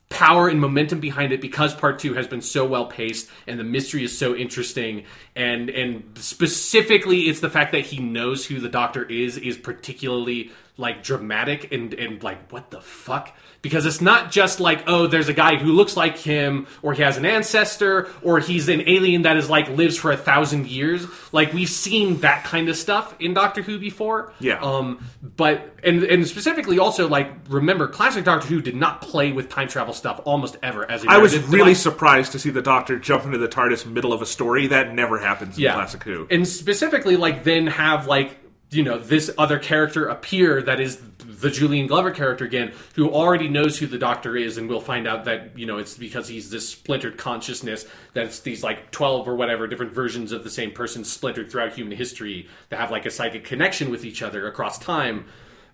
power and momentum behind it because part two has been so well paced and the mystery is so interesting and and specifically it's the fact that he knows who the doctor is is particularly like dramatic and and like what the fuck because it's not just like oh there's a guy who looks like him or he has an ancestor or he's an alien that is like lives for a thousand years like we've seen that kind of stuff in doctor who before Yeah. um but and and specifically also like remember classic doctor who did not play with time travel stuff almost ever as I was really device. surprised to see the Doctor jump into the TARDIS middle of a story. That never happens in yeah Classic Who. and specifically like then have like you know this other character appear that is the Julian Glover character again who already knows who the doctor is and we'll find out that you know it's because he's this splintered consciousness that it's these like 12 or whatever different versions of the same person splintered throughout human history that have like a psychic connection with each other across time.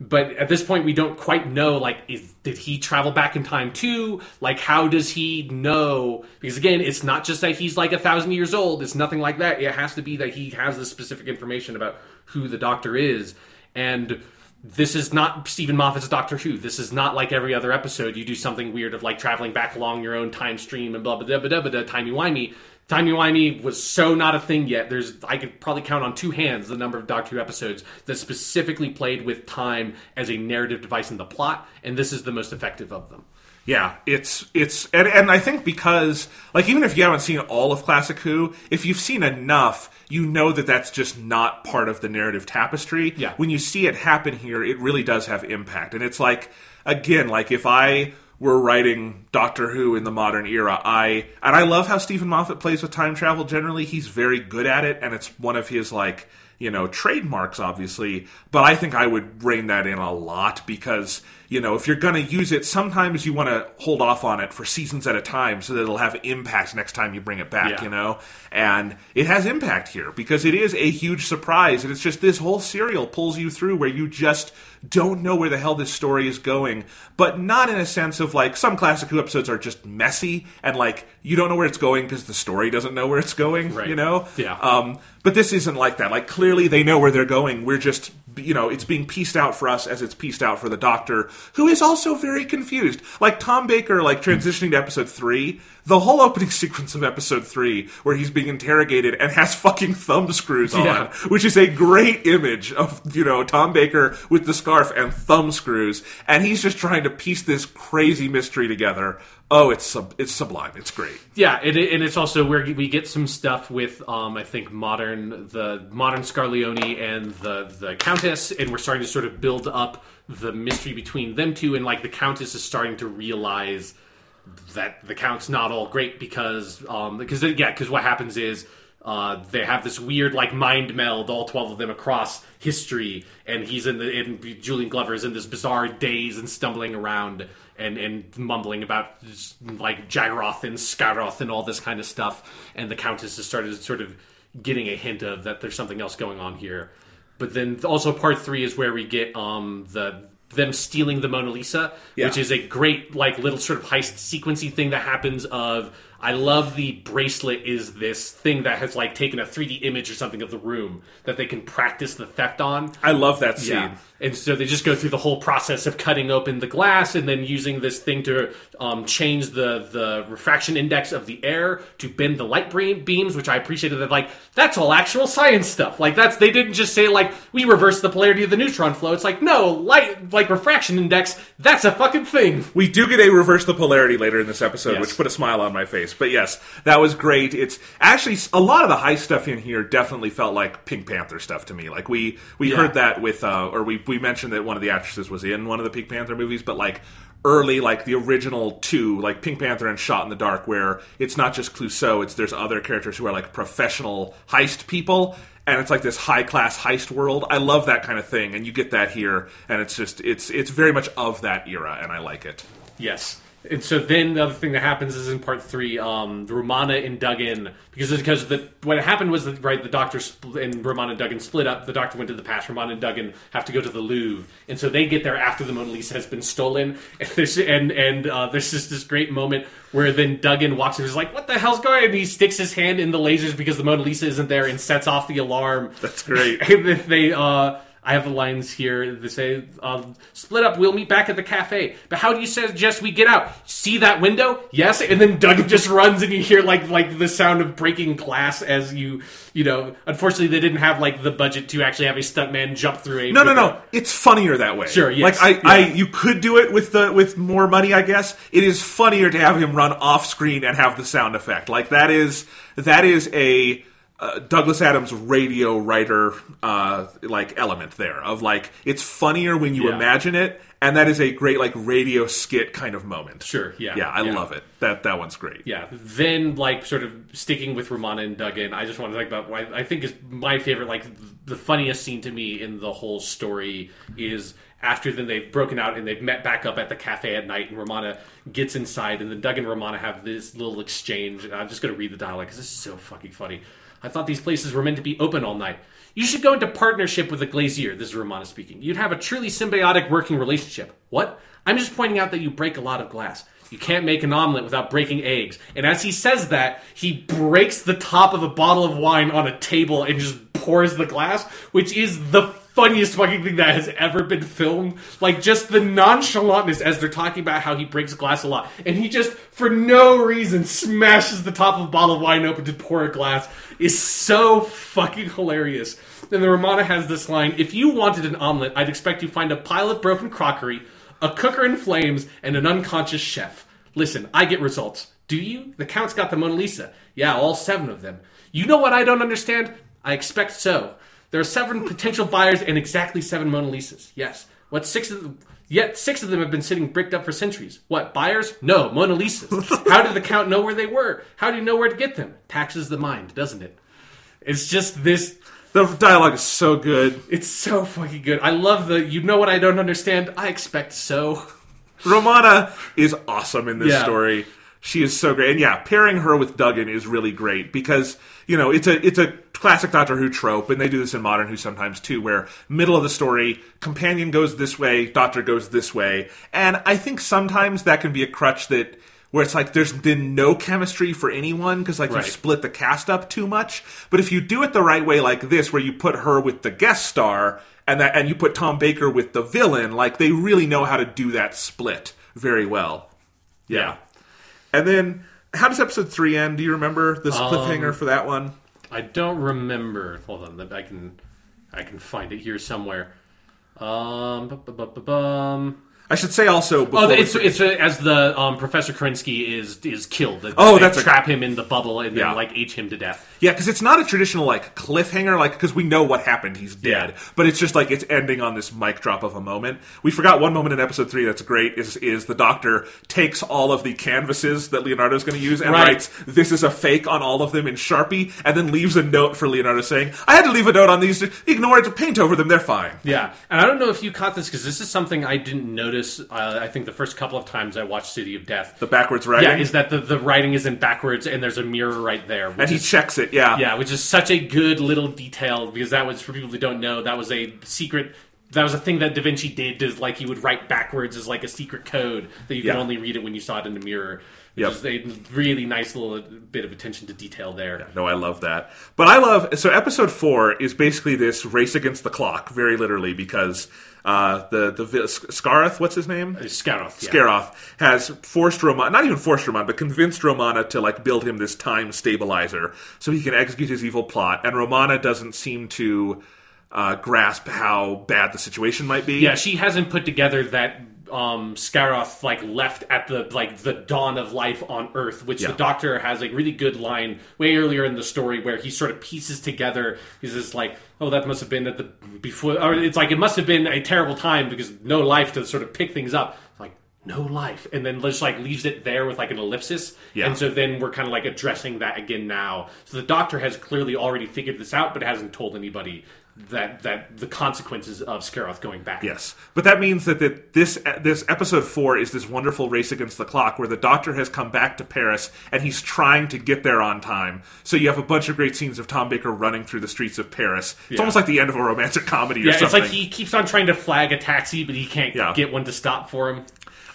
But at this point we don't quite know like is, did he travel back in time too? Like how does he know? Because again it's not just that he's like a thousand years old. It's nothing like that. It has to be that he has this specific information about who the doctor is. And this is not Steven Moffat's Doctor Who. This is not like every other episode. You do something weird of like traveling back along your own time stream and blah blah blah blah blah, blah timey wimey. Timey wimey was so not a thing yet. There's I could probably count on two hands the number of Doctor Who episodes that specifically played with time as a narrative device in the plot, and this is the most effective of them. Yeah, it's it's and, and I think because like even if you haven't seen all of Classic Who, if you've seen enough, you know that that's just not part of the narrative tapestry. Yeah. When you see it happen here, it really does have impact, and it's like again, like if I were writing Doctor Who in the modern era, I and I love how Steven Moffat plays with time travel. Generally, he's very good at it, and it's one of his like you know trademarks, obviously. But I think I would rein that in a lot because you know, if you're going to use it, sometimes you want to hold off on it for seasons at a time so that it'll have impact next time you bring it back, Yeah. you know? And it has impact here because it is a huge surprise. And it's just this whole serial pulls you through where you just don't know where the hell this story is going, but not in a sense of like some classic Who episodes are just messy and like you don't know where it's going because the story doesn't know where it's going, Right. you know? Yeah. Um, but this isn't like that. Like clearly they know where they're going. We're just you know it's being pieced out for us as it's pieced out for the Doctor, who is also very confused. Like Tom Baker, like transitioning to episode three, the whole opening sequence of episode three, where he's being interrogated and has fucking thumb screws on, Yeah. which is a great image of you know Tom Baker with the scarf and thumb screws, and he's just trying to piece this crazy mystery together. Oh, it's sub- it's sublime. It's great. Yeah, and, it, and it's also where we get some stuff with, um, I think, modern the modern Scarlioni and the the Countess, and we're starting to sort of build up the mystery between them two, and like the Countess is starting to realize that the Count's not all great because um because yeah because what happens is. Uh, they have this weird like mind meld, all twelve of them across history, and he's in the Julian Glover's in this bizarre daze and stumbling around and and mumbling about like Jagaroth and Scaroth and all this kind of stuff. And the Countess has started sort of getting a hint of that there's something else going on here. But then also part three is where we get um the them stealing the Mona Lisa, Yeah. which is a great like little sort of heist sequency thing that happens of I love the bracelet is this thing that has like taken a 3D image or something of the room that they can practice the theft on. I love that scene. Yeah. And so they just go through the whole process of cutting open the glass and then using this thing to um, change the, the refraction index of the air to bend the light beams, which I appreciated. That like that's all actual science stuff. Like that's they didn't just say like we reverse the polarity of the neutron flow. It's like no light like refraction index. That's a fucking thing. We do get a reverse the polarity later in this episode, Yes. which put a smile on my face. But yes, that was great. It's actually a lot of the high stuff in here definitely felt like Pink Panther stuff to me. Like we we Yeah. heard that with, uh, or we we mentioned that one of the actresses was in one of the Pink Panther movies, but like early, like the original two, like Pink Panther and Shot in the Dark, where it's not just Clouseau, it's there's other characters who are like professional heist people. And it's like this high class heist world. I love that kind of thing, and you get that here, and it's just it's it's very much of that era, and I like it. Yes. And so then the other thing that happens is in part three, um, Romana and Duggan, because because the what happened was that right the doctor spl- and Romana and Duggan split up. The doctor went to the past. Romana and Duggan have to go to the Louvre, and so they get there after the Mona Lisa has been stolen. And there's and and uh, there's just this great moment where then Duggan walks in, and is like, "What the hell's going?" on? And he sticks his hand in the lasers because the Mona Lisa isn't there, and sets off the alarm. That's great. And then they, uh, I have the lines here. They say, um, "Split up. We'll meet back at the cafe." But how do you suggest we get out? See that window? Yes. And then Doug just runs, and you hear like like the sound of breaking glass as you you know. Unfortunately, they didn't have like the budget to actually have a stuntman jump through a No, no, no. It's funnier that way. Sure, yes, Like I, I, you could do it with the with more money, I guess. It is funnier to have him run off screen and have the sound effect. Like that is that is a uh, Douglas Adams radio writer uh, like element there of like it's funnier when you Yeah. imagine it, and that is a great like radio skit kind of moment. Sure, yeah, yeah, I yeah. love it. That that one's great. Yeah. Then, like, sort of sticking with Romana and Duggan, I just want to talk about what I think is my favorite, like, the funniest scene to me in the whole story is after then they've broken out and they've met back up at the cafe at night, and Romana gets inside, and then Doug and Romana have this little exchange. And I'm just going to read the dialogue because is so fucking funny. I thought these places were meant to be open all night. You should go into partnership with a glazier. This is Romana speaking. You'd have a truly symbiotic working relationship. What? I'm just pointing out that you break a lot of glass. You can't make an omelet without breaking eggs. And as he says that, he breaks the top of a bottle of wine on a table and just pours the glass, which is the funniest fucking thing that has ever been filmed. Like just the nonchalantness as they're talking about how he breaks glass a lot. And he just, for no reason, smashes the top of a bottle of wine open to pour a glass is so fucking hilarious. And the Romana has this line If you wanted an omelet, I'd expect you find a pile of broken crockery, a cooker in flames, and an unconscious chef. Listen, I get results. Do you? The Count's got the Mona Lisa. Yeah, all seven of them. You know what I don't understand? I expect so. There are seven potential buyers and exactly seven Mona Lisas. Yes. What six of them? Yet six of them have been sitting bricked up for centuries. What buyers? No, Mona Lisas. How did the Count know where they were? How do you know where to get them? Taxes the mind, doesn't it? It's just this The dialogue is so good. it's so fucking good. I love the you know what I don't understand? I expect so. Romana is awesome in this Yeah. story. She is so great, and yeah, pairing her with Duggan is really great because you know it's a it's a classic Doctor Who trope, and they do this in Modern Who sometimes too, where middle of the story, companion goes this way, Doctor goes this way, and I think sometimes that can be a crutch that where it's like there's been no chemistry for anyone because like Right. you split the cast up too much. But if you do it the right way, like this, where you put her with the guest star and that and you put Tom Baker with the villain, like they really know how to do that split very well. Yeah. And then how does episode three end? Do you remember the Um, cliffhanger for that one? I don't remember. Hold on, I can I can find it here somewhere. Um, bu- bu- bu- bu- bum. I should say also before Oh, we- it's it's uh, as the um, Professor Kerensky is is killed. They- Oh, they that's a- trap him in the bubble and then Yeah. like age him to death. Yeah, because it's not a traditional like cliffhanger, like because we know what happened, he's dead. Yeah. But it's just like it's ending on this mic drop of a moment. We forgot one moment in episode three that's great is is the Doctor takes all of the canvases that Leonardo's going to use and Right. writes "This is a fake" on all of them in Sharpie, and then leaves a note for Leonardo saying, "I had to leave a note on these. Ignore it. Paint over them. They're fine." Yeah, and I don't know if you caught this because this is something I didn't notice. Uh, I think the first couple of times I watched City of Death. The backwards writing, yeah, is that the, the writing is in backwards and there's a mirror right there. And he is, checks it. Yeah, yeah, which is such a good little detail because that was for people who don't know that was a secret. That was a thing that Da Vinci did. To, like he would write backwards as like a secret code that you Yeah. could only read it when you saw it in the mirror. Yep. is a really nice little bit of attention to detail there. No, I love that. But I love so episode four is basically this race against the clock, very literally, because uh, the the Scarth, what's his name? Scaroth. yeah. Scaroth has forced Romana, not even forced Romana, but convinced Romana to like build him this time stabilizer so he can execute his evil plot. And Romana doesn't seem to uh, grasp how bad the situation might be. Yeah, she hasn't put together that um Scaroth like left at the like the dawn of life on Earth, which Yeah. the Doctor has a really good line way earlier in the story where he sort of pieces together. He's just like, oh, that must have been at the before, or it's like it must have been a terrible time because no life to sort of pick things up. Like no life, and then just like leaves it there with like an ellipsis. Yeah. And so then we're kind of like addressing that again now. So the Doctor has clearly already figured this out, but hasn't told anybody that that the consequences of Scaroth going back. Yes, but that means that, that this this episode four is this wonderful race against the clock, where the Doctor has come back to Paris and he's trying to get there on time. So you have a bunch of great scenes of Tom Baker running through the streets of Paris. It's Yeah. almost like the end of a romantic comedy or Yeah, it's like he keeps on trying to flag a taxi, but he can't Yeah. get one to stop for him.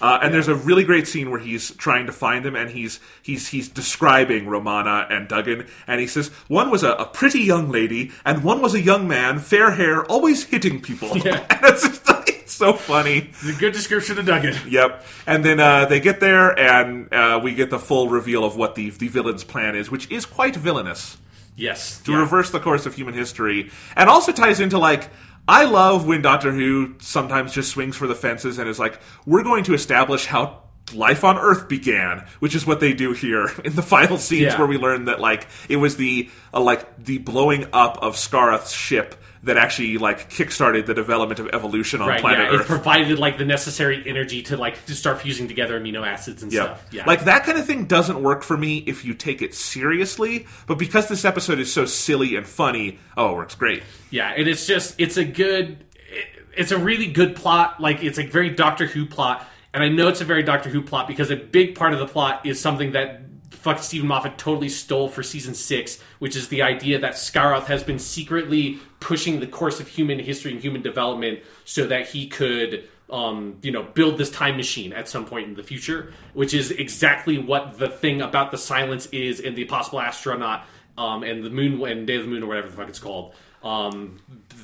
Uh, and there's a really great scene where he's trying to find them, and he's he's he's describing Romana and Duggan, and he says one was a, a pretty young lady, and one was a young man, fair hair, always hitting people. Yeah. and it's, just, it's so funny. It's a good description of Duggan. Yep. And then uh, they get there, and uh, we get the full reveal of what the the villain's plan is, which is quite villainous Yes. to reverse the course of human history, and also ties into like. I love when Doctor Who sometimes just swings for the fences and is like, "We're going to establish how life on Earth began," which is what they do here in the final scenes Yeah. where we learn that like it was the uh, like the blowing up of Scarth's ship that actually like kickstarted the development of evolution on Right, planet yeah. It Earth. provided like the necessary energy to like to start fusing together amino acids and Yeah. stuff. Yeah. Like that kind of thing doesn't work for me if you take it seriously, but because this episode is so silly and funny, oh, it works great. Yeah, and it's just it's a good it- it's a really good plot. Like it's a very Doctor Who plot, and I know it's a very Doctor Who plot because a big part of the plot is something that fuck Steven Moffat totally stole for season six, which is the idea that Scaroth has been secretly pushing the course of human history and human development so that he could um, you know, build this time machine at some point in the future, which is exactly what the thing about the silence is in the Impossible Astronaut um, and the Moon and Day of the Moon or whatever the fuck it's called. Um,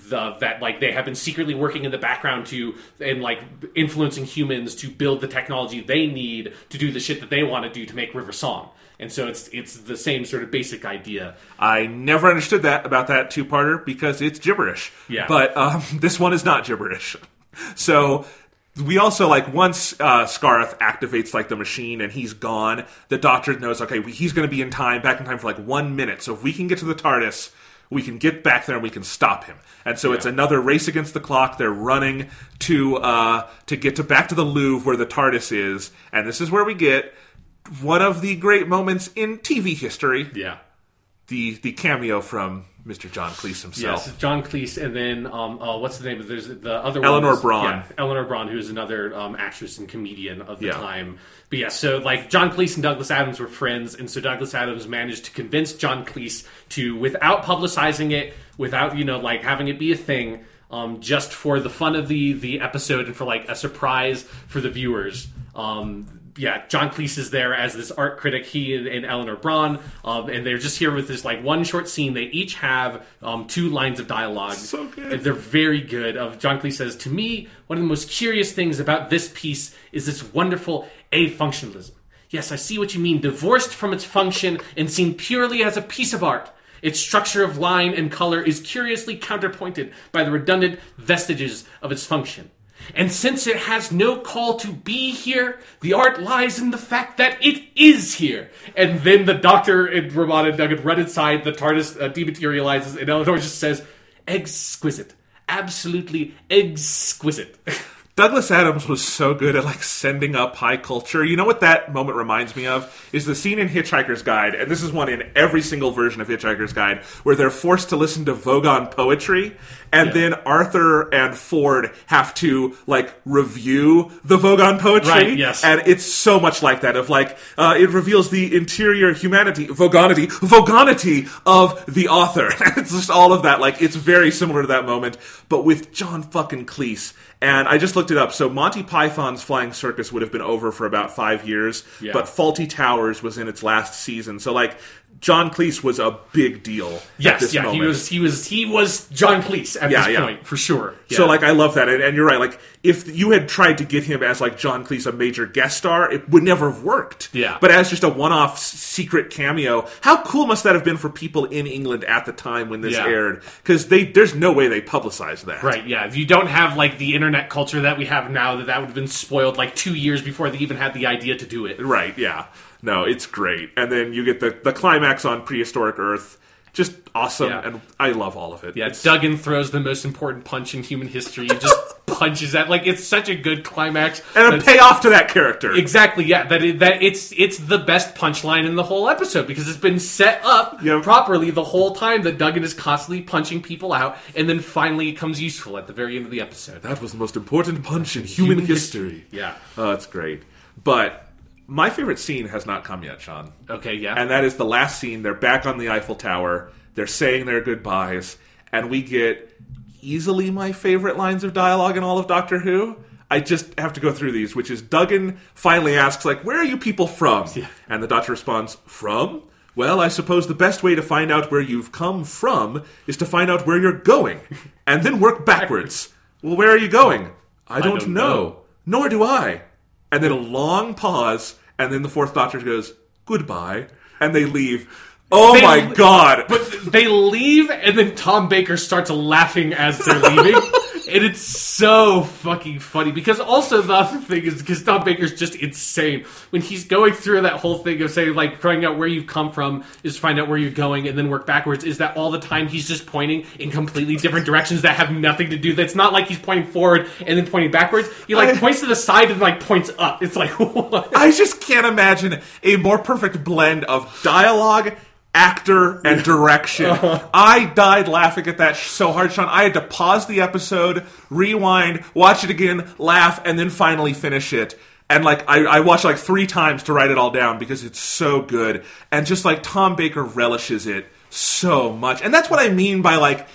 the, that like they have been secretly working in the background to and like influencing humans to build the technology they need to do the shit that they want to do to make River Song. And so it's it's the same sort of basic idea. I never understood that about that two parter because it's gibberish. Yeah. But um, this one is not gibberish. So we also like once uh, Scarth activates like the machine and he's gone, the doctor knows okay we- he's going to be in time, back in time for like one minute. So if we can get to the TARDIS, we can get back there and we can stop him. And so it's another race against the clock. They're running to uh, to get to back to the Louvre where the TARDIS is, and this is where we get one of the great moments in TV history Yeah. the the cameo from Mr. John Cleese himself. Yes, John Cleese, and then um, oh, what's the name of there's the other Eleanor one was- Bron. Yeah, Eleanor Bron, who is another um, actress and comedian of the Yeah. time. But yeah, so like John Cleese and Douglas Adams were friends, and so Douglas Adams managed to convince John Cleese to, without publicizing it, without you know like having it be a thing, um, just for the fun of the the episode and for like a surprise for the viewers. Um, yeah, John Cleese is there as this art critic. He and, and Eleanor Bron, um, and they're just here with this like one short scene. They each have um, two lines of dialogue. So good. And They're very good. Of John Cleese says to me, one of the most curious things about this piece is this wonderful a functionalism. Yes, I see what you mean. Divorced from its function and seen purely as a piece of art. Its structure of line and color is curiously counterpointed by the redundant vestiges of its function. And since it has no call to be here, the art lies in the fact that it is here. And then the doctor and Romana and Duggan run inside, the TARDIS uh, dematerializes, and Eleanor just says, exquisite. Absolutely exquisite. Douglas Adams was so good at like sending up high culture. You know what that moment reminds me of is the scene in Hitchhiker's Guide, and this is one in every single version of Hitchhiker's Guide, where they're forced to listen to Vogon poetry, and then Arthur and Ford have to like review the Vogon poetry. Right, yes. And it's so much like that. Of like, uh, it reveals the interior humanity, vogonity, vogonity of the author. it's just all of that. Like, it's very similar to that moment, but with John fucking Cleese. And I just looked it up. So Monty Python's Flying Circus would have been over for about five years, Yeah. but Fawlty Towers was in its last season. So like, John Cleese was a big deal. at Yes, yeah, moment. he was he was he was John Cleese at Yeah, this yeah. point for sure. So like I love that, and, and you're right. Like if you had tried to get him as like John Cleese, a major guest star, it would never have worked. Yeah. But as just a one-off secret cameo, how cool must that have been for people in England at the time when this Yeah. aired? Because they there's no way they publicized that. Right, yeah. If you don't have like the internet culture that we have now, that that would have been spoiled like two years before they even had the idea to do it. Right. Yeah. No, it's great. And then you get the the climax on prehistoric Earth. Just awesome, Yeah. and I love all of it. Yeah, It's- Duggan throws the most important punch in human history. He just punches that like it's such a good climax. and a That's- payoff to that character. Exactly, yeah. That it, that it's it's the best punchline in the whole episode because it's been set up Yep. properly the whole time that Duggan is constantly punching people out, and then finally it comes useful at the very end of the episode. That was the most important punch in human, Human history. Yeah. Oh, it's great. But my favorite scene has not come yet, Sean. Okay, yeah. And that is the last scene. They're back on the Eiffel Tower. They're saying their goodbyes. And we get easily my favorite lines of dialogue in all of Doctor Who. I just have to go through these, which is Duggan finally asks, like, where are you people from? And the doctor responds, From? Well, I suppose the best way to find out where you've come from is to find out where you're going, and then work backwards. well, where are you going? I don't, don't know. know. Nor do I. And then a long pause, and then the fourth doctor goes, Goodbye. And they leave. Oh They- my god. But they leave, and then Tom Baker starts laughing as they're leaving. and it's so fucking funny because also the other thing is because Tom Baker's just insane when he's going through that whole thing of saying like finding out where you've come from is find out where you're going and then work backwards. Is that all the time he's just pointing in completely different directions that have nothing to do? That's not like he's pointing forward and then pointing backwards. He like I- points to the side and like points up. It's like what? I just can't imagine a more perfect blend of dialogue, actor, and direction. Uh-huh. I died laughing at that so hard, Sean. I had to pause the episode, rewind, watch it again, laugh, and then finally finish it. And like I, I watched like three times to write it all down because it's so good. And just like Tom Baker relishes it so much. And that's what I mean by like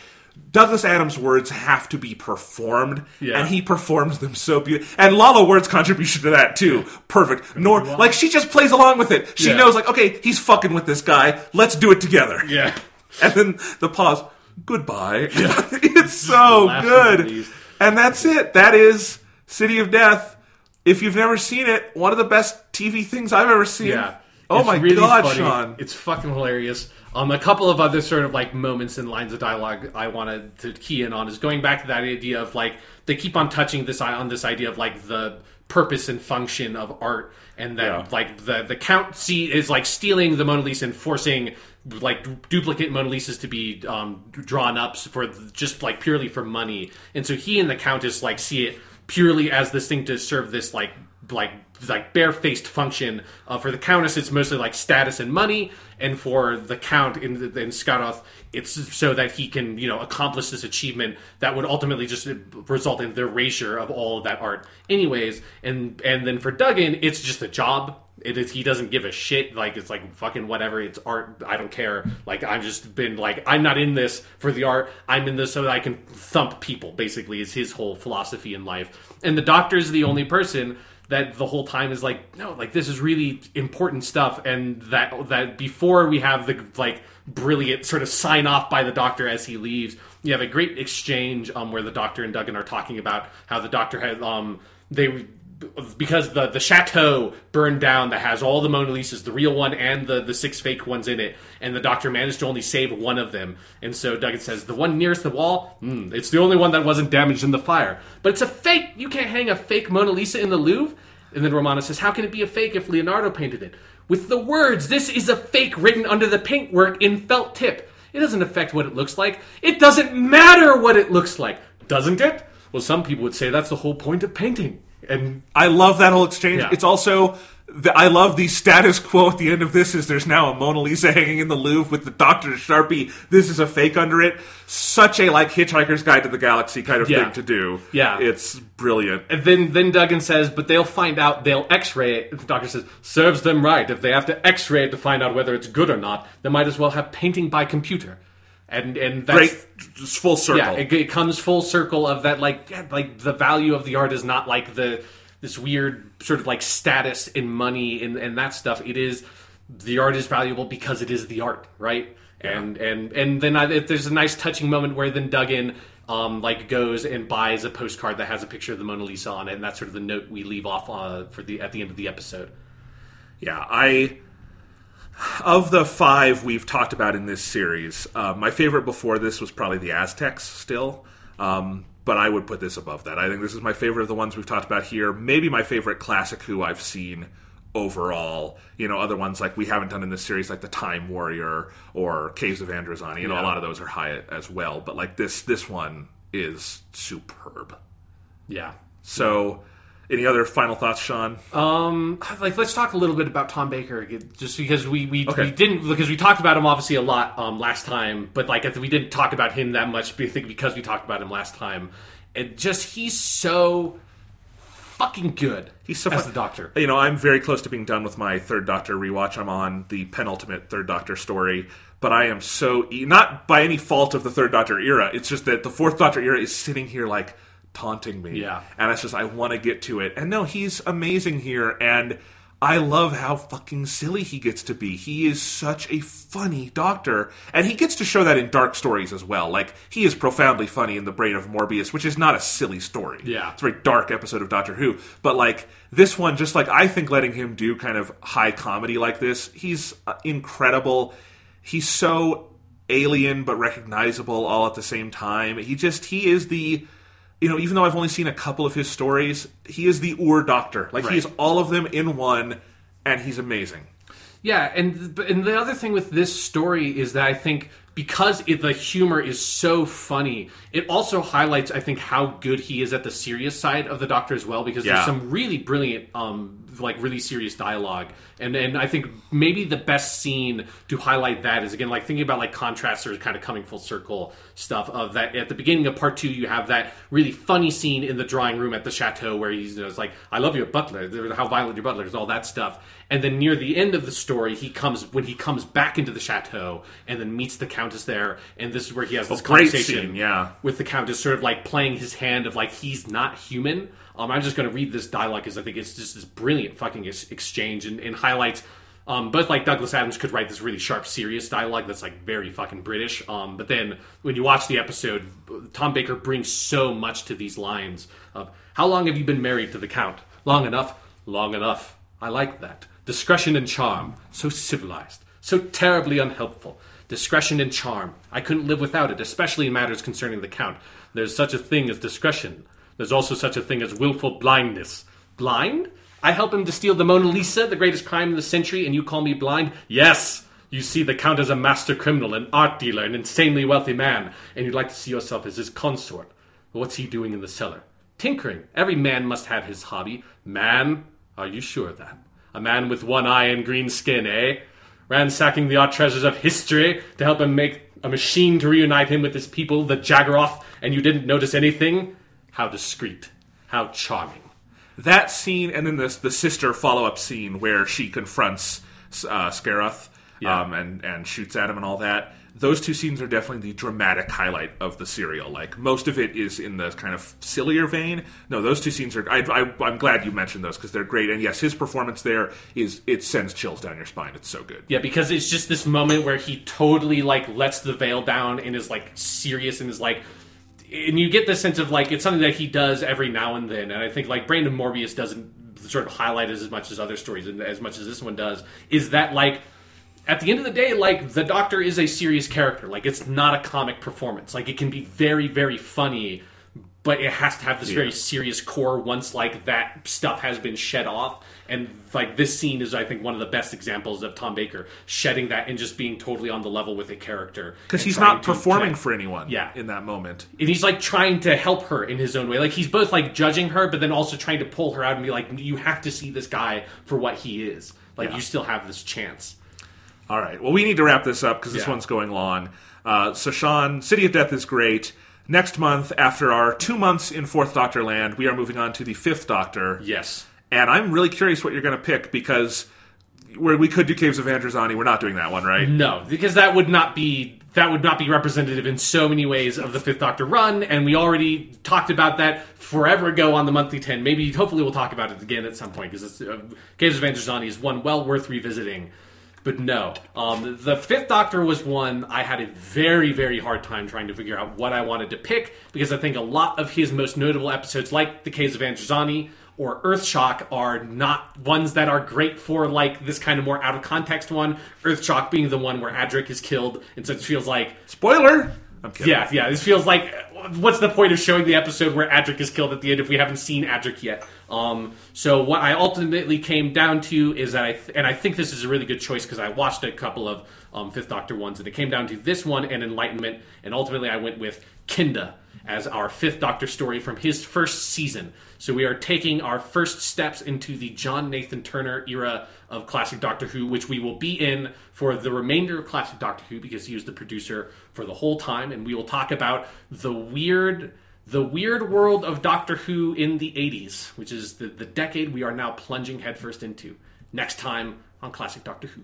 Douglas Adams' words have to be performed, Yeah. and he performs them so beautifully. And Lalla Ward's contribution to that too, perfect. Nor like she just plays along with it. She Yeah. knows like, okay, he's fucking with this guy. Let's do it together. Yeah. And then the pause. Goodbye. Yeah. it's so good. And that's it. That is City of Death. If you've never seen it, one of the best TV things I've ever seen. Yeah. Oh It's my really god, funny. Sean. It's fucking hilarious. Um, a couple of other sort of like moments and lines of dialogue I wanted to key in on is going back to that idea of like they keep on touching this on this idea of like the purpose and function of art and that Yeah. like the the count see is like stealing the Mona Lisa and forcing like duplicate Mona Lisas to be um, drawn up for just like purely for money and so he and the Countess like see it purely as this thing to serve this like like like barefaced function. Uh, for the Countess, it's mostly like status and money, and for the Count in, in Scaroth, it's so that he can you know accomplish this achievement that would ultimately just result in the erasure of all of that art, anyways. And and then for Duggan, it's just a job. It is he doesn't give a shit. Like it's like fucking whatever. It's art. I don't care. Like I've just been like I'm not in this for the art. I'm in this so that I can thump people. Basically, is his whole philosophy in life. And the Doctor is the only person that the whole time is like no like this is really important stuff and that that before we have the like brilliant sort of sign off by the doctor as he leaves you have a great exchange um where the doctor and Duggan are talking about how the doctor has um they because the the chateau burned down that has all the Mona Lisas, the real one and the the six fake ones in it, and the doctor managed to only save one of them. And so Duggan says the one nearest the wall, mm, it's the only one that wasn't damaged in the fire, but it's a fake. You can't hang a fake Mona Lisa in the Louvre. And then Romana says, "How can it be a fake if Leonardo painted it?" With the words, "This is a fake," written under the paintwork in felt tip. It doesn't affect what it looks like. It doesn't matter what it looks like, doesn't it? Well, some people would say that's the whole point of painting. And I love that whole exchange. Yeah. It's also the, I love the status quo at the end of this is there's now a Mona Lisa hanging in the Louvre with the Doctor's Sharpie. This is a fake under it. Such a like Hitchhiker's Guide to the Galaxy kind of Yeah. thing to do. Yeah. it's brilliant. And then then Duggan says, but they'll find out. They'll X-ray it. The doctor says, serves them right. If they have to X-ray it to find out whether it's good or not, they might as well have painting by computer. And and that's Great, just full circle. yeah. It, it comes full circle of that. Like like the value of the art is not like the this weird sort of like status and money and and that stuff. It is the art is valuable because it is the art, right? And and and then I, if there's a nice touching moment where then Duggan um, like goes and buys a postcard that has a picture of the Mona Lisa on it, and that's sort of the note we leave off uh, for the at the end of the episode. Yeah, I of the five we've talked about in this series, uh, my favorite before this was probably the Aztecs. Still, um, but I would put this above that. I think this is my favorite of the ones we've talked about here. Maybe my favorite classic Who I've seen overall. You know, other ones like we haven't done in this series, like the Time Warrior or Caves of Androzani. You know, a lot of those are high as well. But like this, this one is superb. Yeah. So, any other final thoughts, Sean? Um, like let's talk a little bit about Tom Baker just because we we, Okay. we didn't because we talked about him obviously a lot um last time, but like we didn't talk about him that much. I think because we talked about him last time, and just he's so fucking good. He's so as fun- the Doctor. You know, I'm very close to being done with my Third Doctor rewatch. I'm on the penultimate Third Doctor story, but I am so e- not by any fault of the Third Doctor era. It's just that the Fourth Doctor era is sitting here like taunting me. Yeah. and it's just I want to get to it. And no, he's amazing here, and I love how fucking silly he gets to be. He is such a funny Doctor, and he gets to show that in dark stories as well. Like he is profoundly funny in the Brain of Morbius, which is not a silly story. Yeah. it's a very dark episode of Doctor Who. But like this one, just like I think letting him do kind of high comedy like this, he's uh, incredible. He's so alien but recognizable all at the same time. He just he is the you know, even though I've only seen a couple of his stories, he is the Ur Doctor. Like Right. he is all of them in one, and he's amazing. Yeah, and and the other thing with this story is that I think because it, the humor is so funny, it also highlights I think how good he is at the serious side of the Doctor as well. Because Yeah. there's some really brilliant, um, like really serious dialogue, and and I think maybe the best scene to highlight that is again like thinking about like contrasts or kind of coming full circle stuff of that at the beginning of part two you have that really funny scene in the drawing room at the chateau where he's you know, like I love your butler, how violent your butler is, all that stuff. And then near the end of the story, he comes when he comes back into the chateau and then meets the countess there, and this is where he has this conversation scene, yeah. with the countess, sort of like playing his hand of like he's not human. Um, I'm just going to read this dialogue because I think it's just this brilliant fucking ex- exchange and, and highlights. Um, both like Douglas Adams could write this really sharp, serious dialogue that's like very fucking British. Um, but then when you watch the episode, Tom Baker brings so much to these lines of how long have you been married to the Count? Long enough. Long enough. I like that. Discretion and charm. So civilized. So terribly unhelpful. Discretion and charm. I couldn't live without it, especially in matters concerning the Count. There's such a thing as discretion. There's also such a thing as willful blindness. Blind? I help him to steal the Mona Lisa, the greatest crime in the century, and you call me blind? Yes! You see the Count as a master criminal, an art dealer, an insanely wealthy man, and you'd like to see yourself as his consort. What's he doing in the cellar? Tinkering. Every man must have his hobby. Man, Are you sure of that? A man with one eye and green skin, eh? Ransacking the art treasures of history to help him make a machine to reunite him with his people, the Jagaroth, and you didn't notice anything? How discreet. How charming. That scene, and then this the sister follow up scene where she confronts uh, Scaroth Yeah. um, and and shoots at him and all that. Those two scenes are definitely the dramatic highlight of the serial. Like most of it is in the kind of sillier vein. No, those two scenes are. I, I, I'm glad you mentioned those because they're great. And yes, his performance there is it sends chills down your spine. It's so good. Yeah, because it's just this moment where he totally like lets the veil down and is like serious and is like and you get the sense of like it's something that he does every now and then and I think like Brain of Morbius doesn't sort of highlight it as much as other stories and as much as this one does is that like at the end of the day like the doctor is a serious character. Like it's not a comic performance. Like it can be very very funny but it has to have this very serious core once like that stuff has been shed off and like this scene is i think one of the best examples of tom baker shedding that and just being totally on the level with a character Because he's not performing for anyone. Yeah. in that moment. and he's like trying to help her in his own way like he's both like judging her but then also trying to pull her out and be like you have to see this guy for what he is like Yeah. you still have this chance All right. Well, we need to wrap this up because this Yeah. one's going long. Uh, so, Sean, City of Death is great. Next month, after our two months in Fourth Doctor land, we are moving on to the Fifth Doctor. yes And I'm really curious what you're going to pick because where we could do Caves of Androzani, we're not doing that one, right? No, because that would not be that would not be representative in so many ways of the Fifth Doctor run, and we already talked about that forever ago on the monthly ten. Maybe hopefully we'll talk about it again at some point because uh, Caves of Androzani is one well worth revisiting. But no, um, the Fifth Doctor was one I had a very very hard time trying to figure out what I wanted to pick because I think a lot of his most notable episodes, like the Caves of Androzani or Earthshock are not ones that are great for like this kind of more out of context one. Earthshock being the one where Adric is killed, and so it feels like Spoiler! I'm yeah, yeah. This feels like what's the point of showing the episode where Adric is killed at the end if we haven't seen Adric yet? Um, so what I ultimately came down to is that I th- and I think this is a really good choice because I watched a couple of um, Fifth Doctor ones and it came down to this one and Enlightenment, and ultimately I went with Kinda as our Fifth Doctor story from his first season. So we are taking our first steps into the John Nathan Turner era of classic Doctor Who, which we will be in for the remainder of classic Doctor Who because he was the producer for the whole time, and we will talk about the weird the weird world of Doctor Who in the 80s, which is the, the decade we are now plunging headfirst into. Next time on Classic Doctor Who.